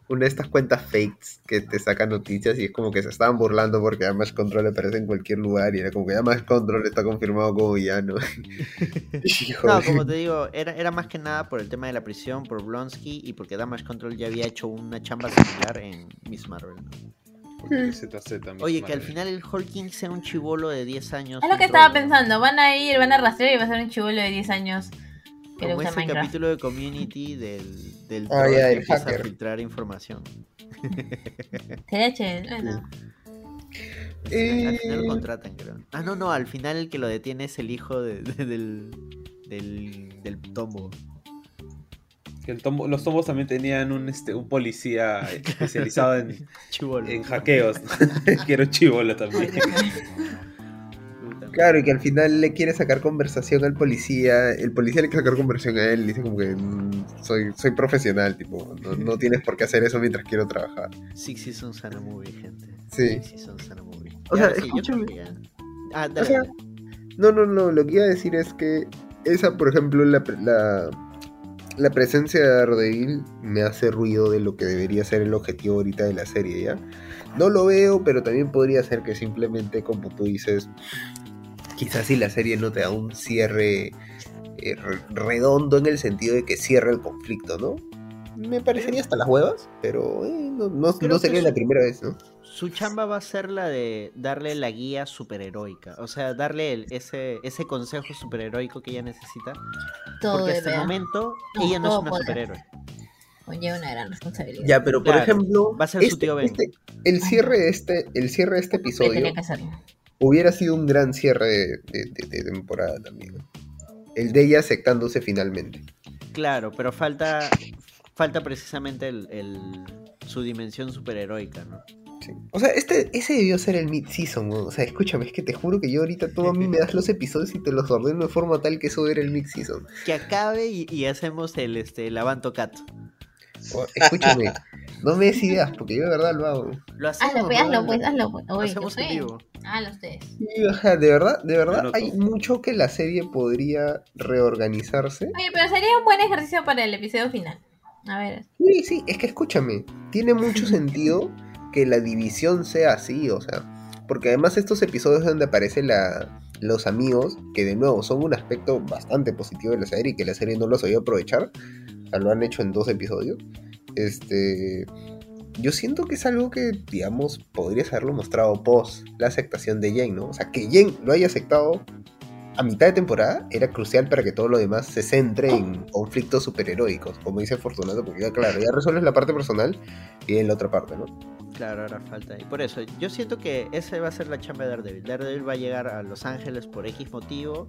E: una de estas cuentas fakes que te sacan noticias y es como que se estaban burlando porque Damage Control aparece en cualquier lugar y era como que Damage Control está confirmado como villano.
A: No, como te digo, era, era más que nada por el tema de la prisión, por Blonsky y porque Damage Control ya había hecho una chamba similar en Miss Marvel. ¿no?
D: Porque ZZ también
A: Oye, que al final el Hulking sea un chivolo de 10 años.
B: Es lo que estaba pensando. Van a ir, van a rastrear y va a ser un chivolo de 10 años
A: Como ese
B: Minecraft.
A: capítulo de Community del, del troll
E: ya,
A: que empieza
E: hacker.
A: a filtrar información.
B: Chévere, bueno.
A: Al final- Al final
E: Eh.
A: lo contratan, creo. Ah, no, no, al final el que lo detiene es el hijo de- de- del, del, del tombo.
D: Que el tombo- los tombos también tenían un, este, un policía especializado en, en hackeos. que era un chivolo también.
E: Claro, y que al final le quiere sacar conversación al policía, el policía le quiere sacar conversación a él, y dice como que "Mm, soy, soy profesional, tipo, no, no tienes por qué hacer eso mientras quiero trabajar.
A: Six Seasons Sana Movie, gente.
E: Sí.
A: Six Seasons Sana Movie.
E: O sea,
A: sí,
E: escúchame.
A: ya- Ah,
E: O
A: dale,
E: sea,
A: dale.
E: No, no, no, lo que iba a decir es que esa, por ejemplo, la, la, la presencia de Daredevil me hace ruido de lo que debería ser el objetivo ahorita de la serie, ¿ya? No lo veo, pero también podría ser que simplemente, como tú dices, quizás si la serie no te da un cierre eh, re- redondo en el sentido de que cierra el conflicto, ¿no? Me parecería hasta las huevas, pero eh, no, sería la primera vez, ¿no?
A: Su chamba va a ser la de darle la guía superheroica. O sea, darle el- ese, ese consejo superheroico que ella necesita.
B: Todo
A: porque hasta el momento
B: No,
A: ella no es una
B: poder.
A: superhéroe.
B: Conlleva una gran responsabilidad.
E: Ya, pero por
A: Claro,
E: ejemplo,
A: va a ser su
E: este-
A: tío Ben.
E: este- el cierre de este, el cierre de este
B: Que
E: episodio
B: tenía que hacerlo.
E: Hubiera sido un gran cierre de, de- de- de temporada también. El de ella aceptándose finalmente.
A: Claro, pero falta falta precisamente el, el- su dimensión superheroica, ¿no?
E: Sí. O sea, este, ese debió ser el mid-season, ¿no? O sea, escúchame, es que te juro que yo ahorita todo a mí me das los episodios y te los ordeno de forma tal que eso era el mid-season.
A: Que acabe y, y hacemos el este el Avanto Cat.
E: Escúchame, no me des ideas, porque yo de verdad lo hago.
A: Lo hacemos.
B: Hazlo, pues,
A: ¿no?
B: hazlo, pues, hazlo, pues.
A: Lo
B: Oye,
A: hacemos
B: ¿qué
A: en
B: fue?
A: vivo.
B: Hazlo ustedes.
E: Sea, de verdad, de verdad, hay mucho que la serie podría reorganizarse.
B: Oye, pero sería un buen ejercicio para el episodio final. A ver.
E: Sí, sí, es que escúchame, tiene mucho sentido que la división sea así, o sea, porque además estos episodios donde aparecen la, los amigos, que de nuevo son un aspecto bastante positivo de la serie y que la serie no lo sabía aprovechar, lo han hecho en dos episodios, este, yo siento que es algo que, digamos, podrías haberlo mostrado post la aceptación de Jane, ¿no? O sea, que Jane lo haya aceptado a mitad de temporada era crucial para que todo lo demás se centre en conflictos superheroicos, como dice Fortunato, porque ya claro, ya resuelves la parte personal y en la otra parte, ¿no?
A: Claro, ahora falta. Y por eso, yo siento que esa va a ser la chamba de Daredevil. Daredevil va a llegar a Los Ángeles por X motivo.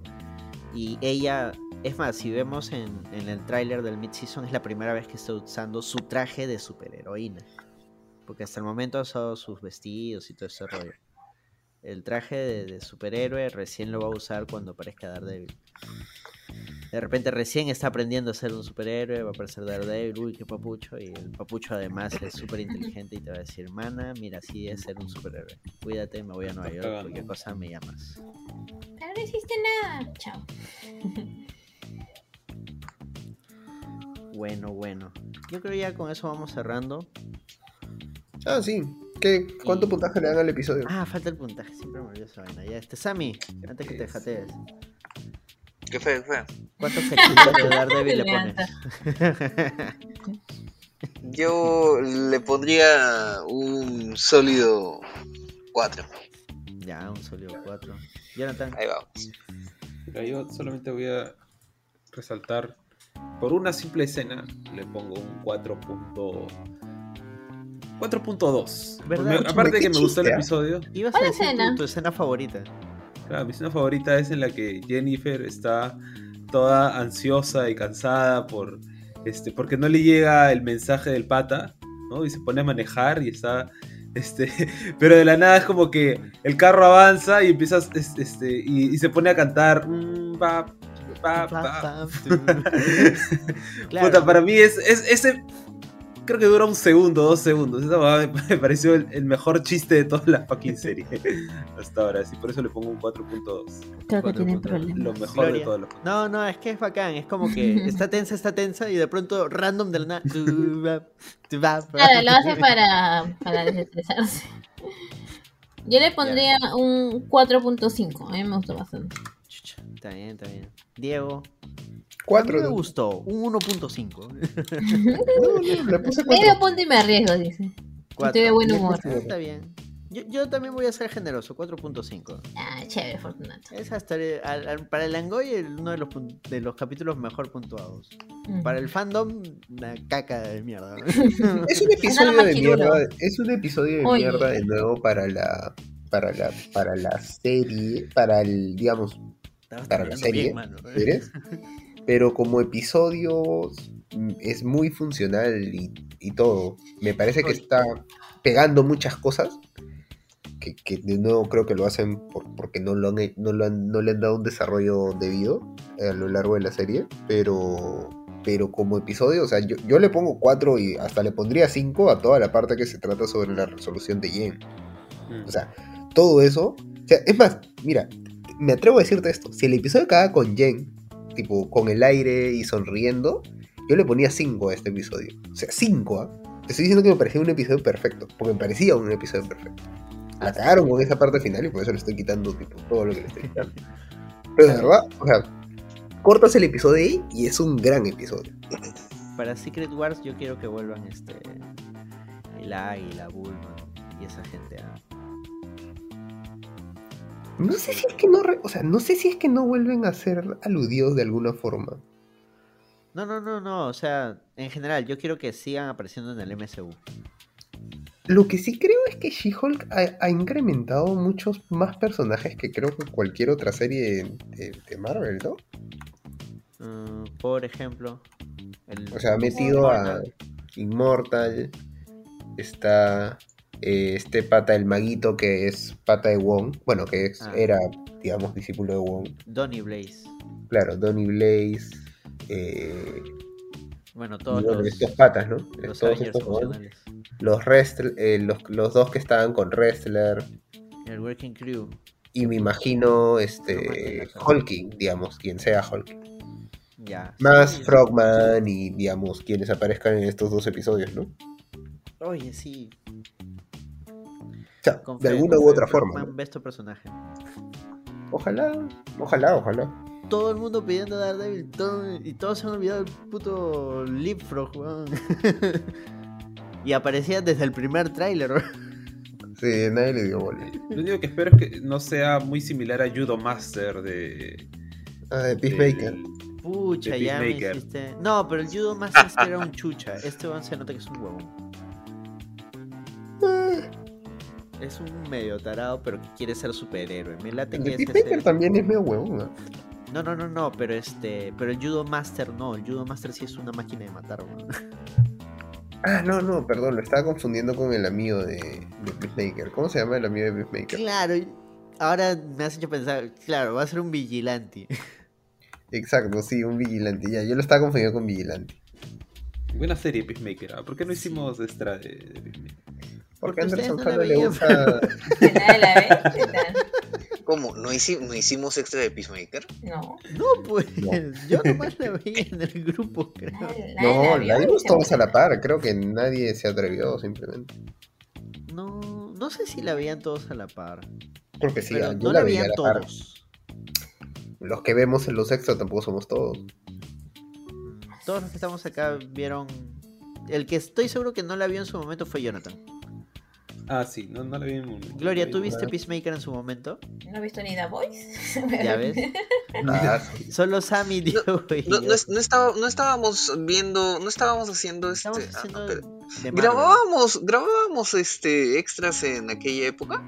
A: Y ella, es más, si vemos en, el tráiler del mid-season, es la primera vez que está usando su traje de superheroína. Porque hasta el momento ha usado sus vestidos y todo ese rollo. El traje de, superhéroe recién lo va a usar cuando aparezca Daredevil. De repente recién está aprendiendo a ser un superhéroe, va a aparecer Daredevil, uy, qué papucho. Y el papucho además es súper inteligente y te va a decir, mana, mira, así es ser un superhéroe. Cuídate, me voy a Nueva York, cualquier cosa me llamas.
B: Pero no hiciste nada. Chao.
A: Bueno, bueno. Yo creo ya con eso vamos cerrando.
E: Ah, sí. ¿Qué, ¿Cuánto puntaje le dan al episodio?
A: Ah, falta el puntaje, siempre me olvido esa vaina. Ya, este, Sammy, antes que te jatees.
C: ¿Qué fue? ¿Qué fue?
A: ¿Cuántos cachitos de Daredevil le pones?
C: Yo le pondría un sólido 4.
A: ya, un sólido 4. Jonathan,
C: Ahí vamos.
D: Mira, yo solamente voy a resaltar por una simple escena le pongo un 4. 4.2.
A: ¿Verdad?
D: Me- Aparte de que me gustó el episodio,
A: ibas a
B: ¿Cuál
A: decir? Tu,
B: escena
A: favorita.
D: Claro, mi escena favorita es en la que Jennifer está toda ansiosa y cansada por este porque no le llega el mensaje del pata, ¿no? Y se pone a manejar y está este, pero de la nada es como que el carro avanza y empiezas es- este y, y se pone a cantar mm, pa, pa, pa.
A: Claro.
D: Puta, para mí es, es ese creo que dura un segundo, dos segundos. Esa me, me pareció el, el mejor chiste de toda la fucking serie hasta ahora. Así por eso le pongo un 4.2.
B: Creo que tienen
D: 4.2,
B: problemas.
D: Lo mejor
A: Gloria.
D: de todos los.
A: No, no, es que es bacán. Es como que está tensa, está tensa y de pronto random de la nada.
B: Claro, lo hace para, para desestresarse. Yo le pondría un 4.5. A mí me gustó bastante.
A: Chucha, Está bien, está bien. Diego. A mí
E: Cuatro.
A: me gustó. Un 1.5.
E: No, no, le puse
B: Medio punto y me arriesgo, dice. Estoy de buen humor.
A: Está bien. Yo, yo también voy a ser generoso. 4.5.
B: Ah, chévere, Fortunato.
A: Es hasta el- al- al- para el Angoy uno de los, de los capítulos mejor puntuados.
B: Ujú.
A: Para el fandom, una caca de mierda.
E: Es un episodio de mierda. Es un episodio de
B: Oye.
E: mierda de nuevo para la. Para la, para la serie, para el, digamos,
A: Estabas
E: Para la serie,
A: bien, mano.
E: ¿eres? Pero como episodio mm, es muy funcional y, y todo. Me parece que está pegando muchas cosas. Que, que de nuevo creo que lo hacen por- porque no, lo han, no, lo han- no le han dado un desarrollo debido a lo largo de la serie. Pero, pero como episodio, o sea, yo, yo le pongo 4 y hasta le pondría 5 a toda la parte que se trata sobre la resolución de Yen.
D: Mm.
E: O sea, todo eso. O sea, es más, mira, me atrevo a decirte esto. Si el episodio acaba con Jen, tipo, con el aire y sonriendo, yo le ponía 5 a este episodio. O sea, 5, ¿ah? Te estoy diciendo que me parecía un episodio perfecto. Porque me parecía un episodio perfecto. La cagaron con esa parte final y por eso le estoy quitando, tipo, todo lo que le estoy quitando. Pero de verdad, o sea, cortas el episodio ahí y es un gran episodio.
A: Para Secret Wars yo quiero que vuelvan este el Águila, Bulma y esa gente a
E: No sé si es que no, o sea, no sé si es que no vuelven a ser aludidos de alguna forma.
A: No, no, no, no, o sea, en general yo quiero que sigan apareciendo en el MCU.
E: Lo que sí creo es que She-Hulk ha, ha incrementado muchos más personajes que creo que cualquier otra serie de, de Marvel, ¿no?
A: Mm, por ejemplo, el
E: O sea, ha metido a Immortal, está eh, este pata, el maguito que es pata de Wong, bueno, que es-
A: Ah.
E: era, digamos, discípulo de Wong.
A: Donny Blaze.
E: Claro, Donny Blaze, eh,
A: Bueno, todos los,
E: estos patas, ¿no?
A: los
E: Todos estos los, eh, los, los dos que estaban con Wrestler,
A: El Working Crew.
E: y me imagino este. Hulking, digamos, quien sea Hulking.
A: Ya.
E: Más
A: sí,
E: Frogman y, digamos, quienes aparezcan en estos dos episodios, ¿no?
A: Oye, sí.
E: Sea,
A: con
E: de
A: fe,
E: alguna u otra forma.
A: personaje.
E: Ojalá, ojalá, ojalá.
A: Todo el mundo pidiendo Daredevil todo, y todos se han olvidado del puto Leapfrog, weón. y aparecía desde el primer tráiler, weón.
E: Sí, nadie le dio bola.
D: Lo único que espero es que no sea muy similar a Judo Master de.
E: Ah, de Peacemaker.
D: del-
A: Pucha,
D: De
A: ya me
D: Peacemaker.
A: hiciste. No, pero el Judo Master era un chucha. Este weón se nota que es un huevón. Es un medio tarado, pero que quiere ser superhéroe. Me late
E: el
A: que
E: de
A: es
E: Peacemaker
A: ese-
E: también es medio huevón. ¿no?
A: No, no, no, no, pero este. Pero el Judo Master no. El Judo Master sí es una máquina de matar, weón.
E: Ah, no, no, perdón, lo estaba confundiendo con el amigo de, de Peacemaker. ¿Cómo se llama el amigo de Peacemaker?
A: Claro, ahora me has hecho pensar. Claro, va a ser un vigilante.
E: Exacto, sí, un vigilante. Ya, yo lo estaba confundiendo con vigilante.
D: Buena serie, Peacemaker. ¿ah? ¿Por qué no hicimos extra de, de Peacemaker?
E: Porque
A: Porque
E: Anderson
A: no
E: le gusta.
B: ¿Qué tal, la tal?
C: ¿Cómo? ¿No, hici- no hicimos extra de Peacemaker?
B: No.
A: No, pues.
E: No.
A: Yo nomás la veía en el grupo, creo.
B: Nadie- nadie
E: No,
B: vio,
E: la vimos todos a la par. Creo que nadie se atrevió, simplemente.
A: No, no sé si la veían todos a la par.
E: Creo que sí,
A: pero
E: yo
A: no
E: la
A: la
E: veía a
A: veían
E: la par.
A: todos.
E: Los que vemos en los extras tampoco somos todos.
A: Todos los que estamos acá vieron. El que estoy seguro que no la vio en su momento fue Jonathan.
D: Ah, sí, no, no la vi en un momento.
A: Gloria, ¿tú viste. Peacemaker en su momento?
B: ¿No he visto ni The Voice?
A: Ya ves.
E: Ah, sí.
A: Solo Sammy, Diego y
C: No, no, es- no estaba- no estábamos viendo, no estábamos haciendo este...
A: Estamos
C: ah,
A: haciendo
C: grabábamos, grabábamos este extras en aquella época.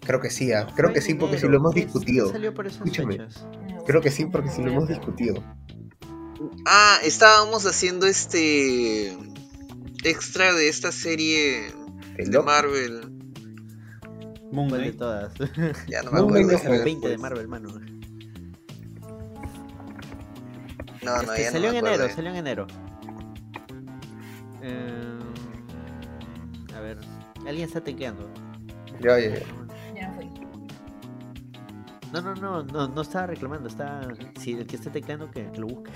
E: Creo que sí, ah, creo
A: Fue
E: que sí, porque sí
A: enero,
E: lo hemos
A: ¿qué- qué
E: discutido.
A: salió por esas
E: Escúchame.
A: fechas?
E: Creo que sí, porque sí lo hemos discutido.
C: Ah, estábamos haciendo este extra de esta serie
E: El
C: de Marvel.
D: Moon
A: ¿Cuál de todas?
C: Ya no me
E: Moon
C: acuerdo.
A: Como
E: fue
A: 20 de. Marvel, mano.
C: No, no,
A: Este,
C: ya no
A: salió en enero, salió en enero. Eh, ver. Alguien está tecleando.
E: Ya, ya, ya.
B: Ya no fui.
A: No, no, no, no, estaba reclamando, está. Si el que está tecleando que, que lo busque.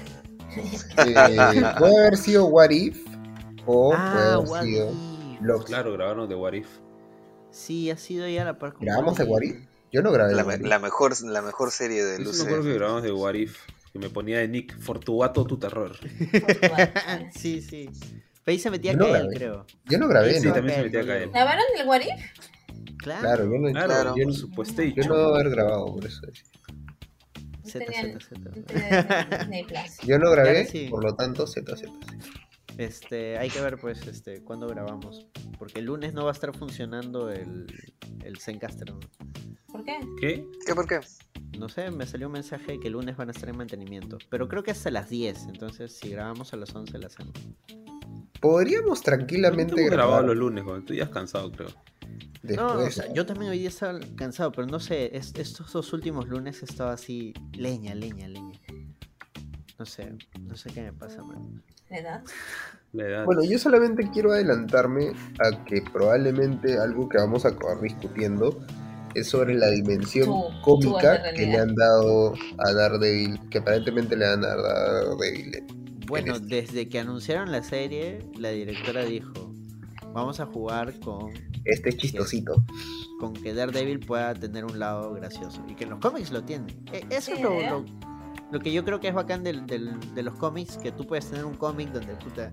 E: Eh, puede haber sido What If o puede
A: ah,
E: haber
A: What
E: sido
A: If.
E: Lost.
D: Claro, grabaron de What If.
A: Sí, ha sido ya la par con
E: ¿Grabamos de. What If? Yo no grabé de
C: La,
E: What
C: me-
E: If.
C: la mejor, la mejor serie de
D: Yo sí me acuerdo que
C: Luce.
D: grabamos de What If. Que me ponía de Nick Fortuato tu terror.
A: sí, sí. Pero ahí se metía
E: Yo no
A: Kael,
E: grabé.
A: creo.
E: Yo no grabé,
D: Sí,
E: ¿no?
D: también se metía Kael.
A: no.
B: ¿Grabaron el What If?
A: Claro.
E: Claro, yo no,
D: Claro,
C: Claro.
E: yo,
D: supuesto.
E: yo no debo haber grabado por eso.
A: Z, Z, Z.
B: tenían Disney Plus.
E: Yo no grabé,
A: sí.
E: por lo tanto, Z, Z.
A: Este, hay que ver pues este cuándo grabamos. Porque el lunes no va a estar funcionando el, el Zencaster. ¿no?
B: ¿Por qué?
D: ¿Qué?
C: ¿Qué por qué?
A: No sé, me salió un mensaje de que el lunes van a estar en mantenimiento. Pero creo que hasta las 10. Entonces, si grabamos a las 11, la hacemos.
E: Podríamos
D: No
E: tranquilamente
D: grabado
E: grabar
D: los lunes, cuando tú ya has cansado, creo.
E: después.
A: no, o sea, yo también hoy día estaba cansado, pero no sé, es- estos dos últimos lunes he estado así, leña, leña, leña. No sé, no sé qué me pasa, man.
B: ¿La edad?
D: La edad.
E: Bueno, yo solamente quiero adelantarme a que probablemente algo que vamos a acabar discutiendo es sobre la dimensión
B: Tú-
E: cómica que le han dado a Daredevil, que aparentemente le han dado a Daredevil.
A: Bueno,
E: este.
A: desde que anunciaron la serie, la directora dijo, vamos a jugar con,
E: Este es chistosito.
A: con que Daredevil pueda tener un lado gracioso. Y que en los cómics lo tiene. E- Eso es lo,
B: ¿eh?
A: lo, lo que yo creo que es bacán del, del- de los cómics, que tú puedes tener un cómic donde puta,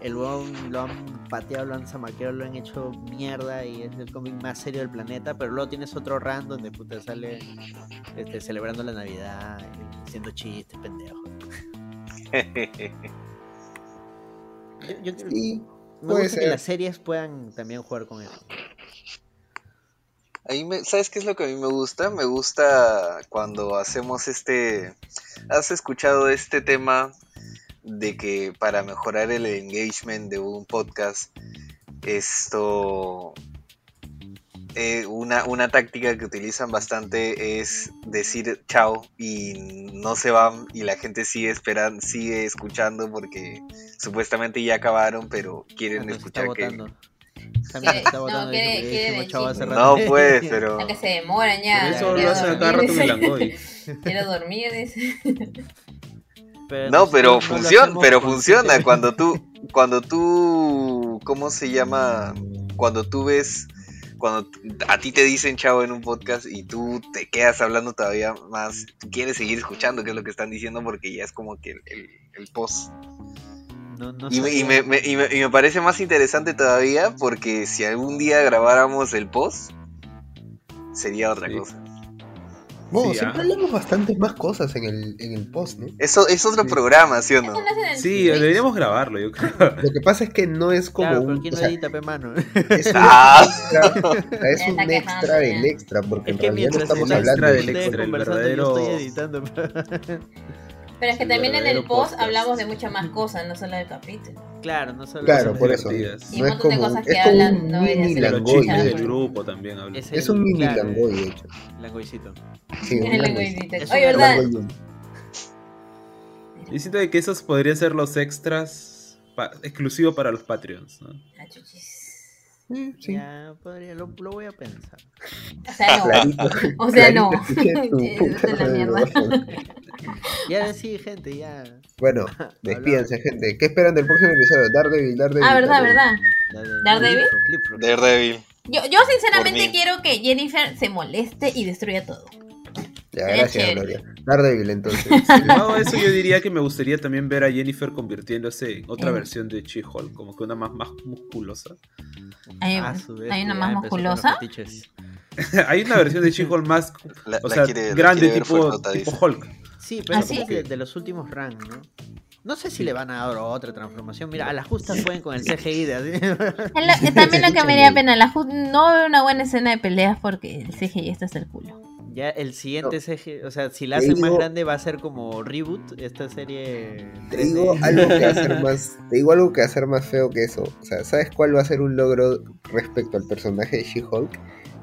A: el weón lo han pateado, lo han zamaqueado, lo han hecho mierda y es el cómic más serio del planeta, pero luego tienes otro run donde puta sale este, celebrando la Navidad, y haciendo chistes, pendejos. Yo,
E: Sí,
A: me gusta que las series puedan también jugar con eso.
C: A mí me- ¿Sabes qué es lo que a mí me gusta? Me gusta cuando hacemos este... ¿Has escuchado este tema de que para mejorar el engagement de un podcast, esto... eh, una, una táctica que utilizan bastante es decir chao y no se van y la gente sigue esperando, sigue escuchando porque supuestamente ya acabaron, pero quieren escuchar que...
A: votando. También se está
B: No,
A: dijimos hace rato.
C: No pero...
B: La que se demoran ya.
D: Pero eso
B: quiero
D: lo hace a cada
B: dormir,
D: rato
B: dice.
D: Milangoy.
B: Quiero dormir, dice.
A: Pero
C: No, pero funciona, pero funciona cuando tú, cuando tú, ¿cómo se llama? Cuando tú ves, cuando a ti te dicen chavo en un podcast y tú te quedas hablando todavía más, tú quieres seguir escuchando qué es lo que están diciendo porque ya es como que el, el- el post.
A: No, no
C: Y, me, y, me, me- y me- y me parece más interesante todavía porque si algún día grabáramos el post, sería otra
D: Sí.
C: cosa.
E: Bueno,
D: Sí,
E: siempre
D: ah.
E: hablamos bastantes más cosas en el, en el post, ¿no?
C: Eso es otro
D: Sí.
C: programa, ¿sí o no?
D: Sí, deberíamos grabarlo, yo creo.
E: Lo que pasa es que no es como
A: Claro,
E: un.
A: ¿quién
E: o
A: no
E: sea,
A: edita, pe mano?
E: es un
C: Ah.
E: extra, o sea, es un extra del extra, porque
A: Es
E: en realidad no estamos hablando
D: del extra, el
A: conversando, yo
D: verdadero-
A: estoy editando.
B: Pero es que también en el post
D: podcast.
B: hablamos de muchas más cosas, no solo del capítulo.
A: claro, no solo
E: Claro, por eso.
B: Y
E: No
B: un
E: es
B: montón de
E: como-
B: cosas
E: es
B: que hablan, no ser
D: De los
E: de
D: del
E: hecho.
D: grupo también hablo.
A: Es,
E: Es un mini
A: claro,
E: Langoy, de hecho.
A: Langoycito.
E: Sí, un
B: En el
E: Langoy.
B: lenguaje.
A: Es
B: Oye,
A: un
B: ¿verdad?
E: Langoy.
D: Y siento de que esos podrían ser los extras pa- exclusivos para los Patreons, ¿no?
B: Ah, chuchis.
E: Sí, sí.
A: Ya, podría, lo, lo voy a pensar.
B: O sea, no.
E: Clarito.
B: O sea, no.
A: Ya, sí, gente, ya.
E: Bueno, despídense, gente. ¿Qué esperan del próximo episodio? Daredevil, Daredevil.
B: Ah, verdad,
E: Daredevil.
B: verdad.
A: Daredevil.
B: ¿Daredevil? Yo, yo sinceramente quiero que Jennifer se moleste y destruya todo.
E: Ya, gracias. Gloria. Daredevil, entonces.
D: A eso, yo diría que me gustaría también ver a Jennifer convirtiéndose en otra versión de She-Hulk, como que una más, más musculosa.
B: Hay,
A: Ah, su vez,
B: hay una más musculosa.
D: Hay una versión de She-Hulk más,
C: La,
D: o
C: la
D: sea,
C: quiere-
D: grande, tipo, tipo. Hulk.
A: Sí, pero
B: ¿Ah, sí?
A: de, de los últimos ranks, ¿no? No sé si le van a dar otra transformación. Mira, a las justas pueden con el CGI de
B: también lo que me daría pena. La ju- no veo una buena escena de peleas porque el CGI está hasta el culo.
A: Ya el siguiente CGI, o sea, si la hacen más grande va a ser como reboot esta serie.
E: Te
A: 3D.
E: digo algo que va a ser más, te digo algo que va a ser más feo que eso. O sea, ¿sabes cuál va a ser un logro respecto al personaje de She-Hulk?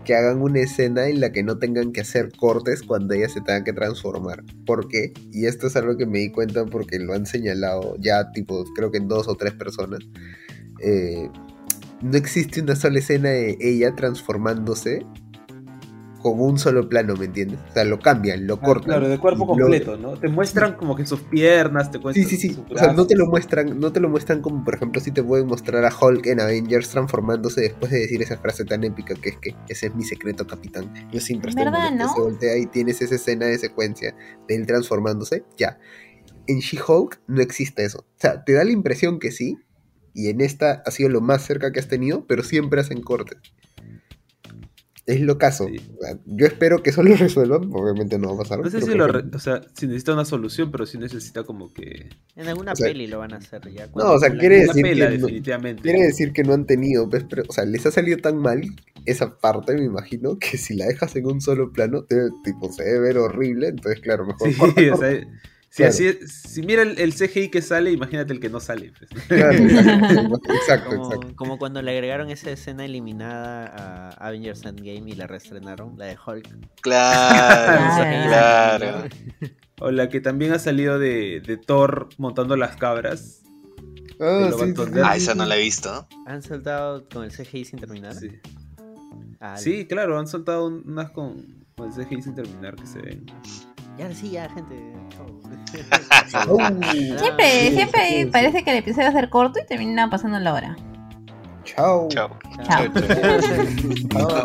E: Que hagan una escena en la que no tengan que hacer cortes cuando ella se tenga que transformar. ¿Por qué? Y esto es algo que me di cuenta porque lo han señalado ya, tipo, creo que en dos o tres personas. Eh, no existe una sola escena de ella transformándose con un solo plano, ¿me entiendes? O sea, lo cambian, lo
D: Ah,
E: cortan.
D: claro, de cuerpo
E: lo-
D: completo, ¿no? Te muestran como que sus piernas, te
E: Sí,
D: muestran
E: sí, sí.
D: sus
E: O sea, no te lo muestran, no te lo muestran como, por ejemplo, si te pueden mostrar a Hulk en Avengers transformándose después de decir esa frase tan épica que es que ese es mi secreto, capitán. Yo siempre estoy
B: ¿Verdad,
E: molesto".
B: no?
E: Se voltea y tienes esa escena de secuencia de él transformándose, ya. En She-Hulk no existe eso. O sea, te da la impresión que sí, y en esta ha sido lo más cerca que has tenido, pero siempre hacen cortes. Es lo caso.
D: Sí.
E: O sea, yo espero que eso lo resuelvan, obviamente no va a pasar.
D: No sé si lo, re- o sea, si necesita una solución, pero sí necesita como que
A: En alguna
E: O sea,
A: peli lo van a hacer ya.
E: No, o sea, quiere decir
D: pela
E: que no-
D: definitivamente.
E: Quiere decir que no han tenido, pues, pero- o sea, les ha salido tan mal esa parte, me imagino, que si la dejas en un solo plano, te, tipo, se debe ver horrible, entonces claro, mejor
D: Sí,
E: corta,
D: o sea, si,
E: Claro.
D: así es- si mira el, el CGI que sale, imagínate el que no sale. pues.
E: Claro, exacto, exacto,
A: Como,
E: exacto.
A: como cuando le agregaron esa escena eliminada a Avengers Endgame y la reestrenaron, la de Hulk.
C: Claro, claro.
D: O la que también ha salido de, de Thor montando las cabras.
E: Ah, sí.
C: Ah, esa no la he visto.
A: ¿Han soltado con el CGI sin terminar?
D: Sí.
A: Ah,
D: Sí, claro, han soltado un- unas con, con el CGI sin terminar que se ven.
A: Ya sí, ya, gente.
E: Oh.
B: Siempre,
E: Sí,
B: siempre
E: sí, sí.
B: parece que el episodio va a ser corto y termina pasando la hora.
E: Chao.
C: Chao.
B: Chao.
E: Chao.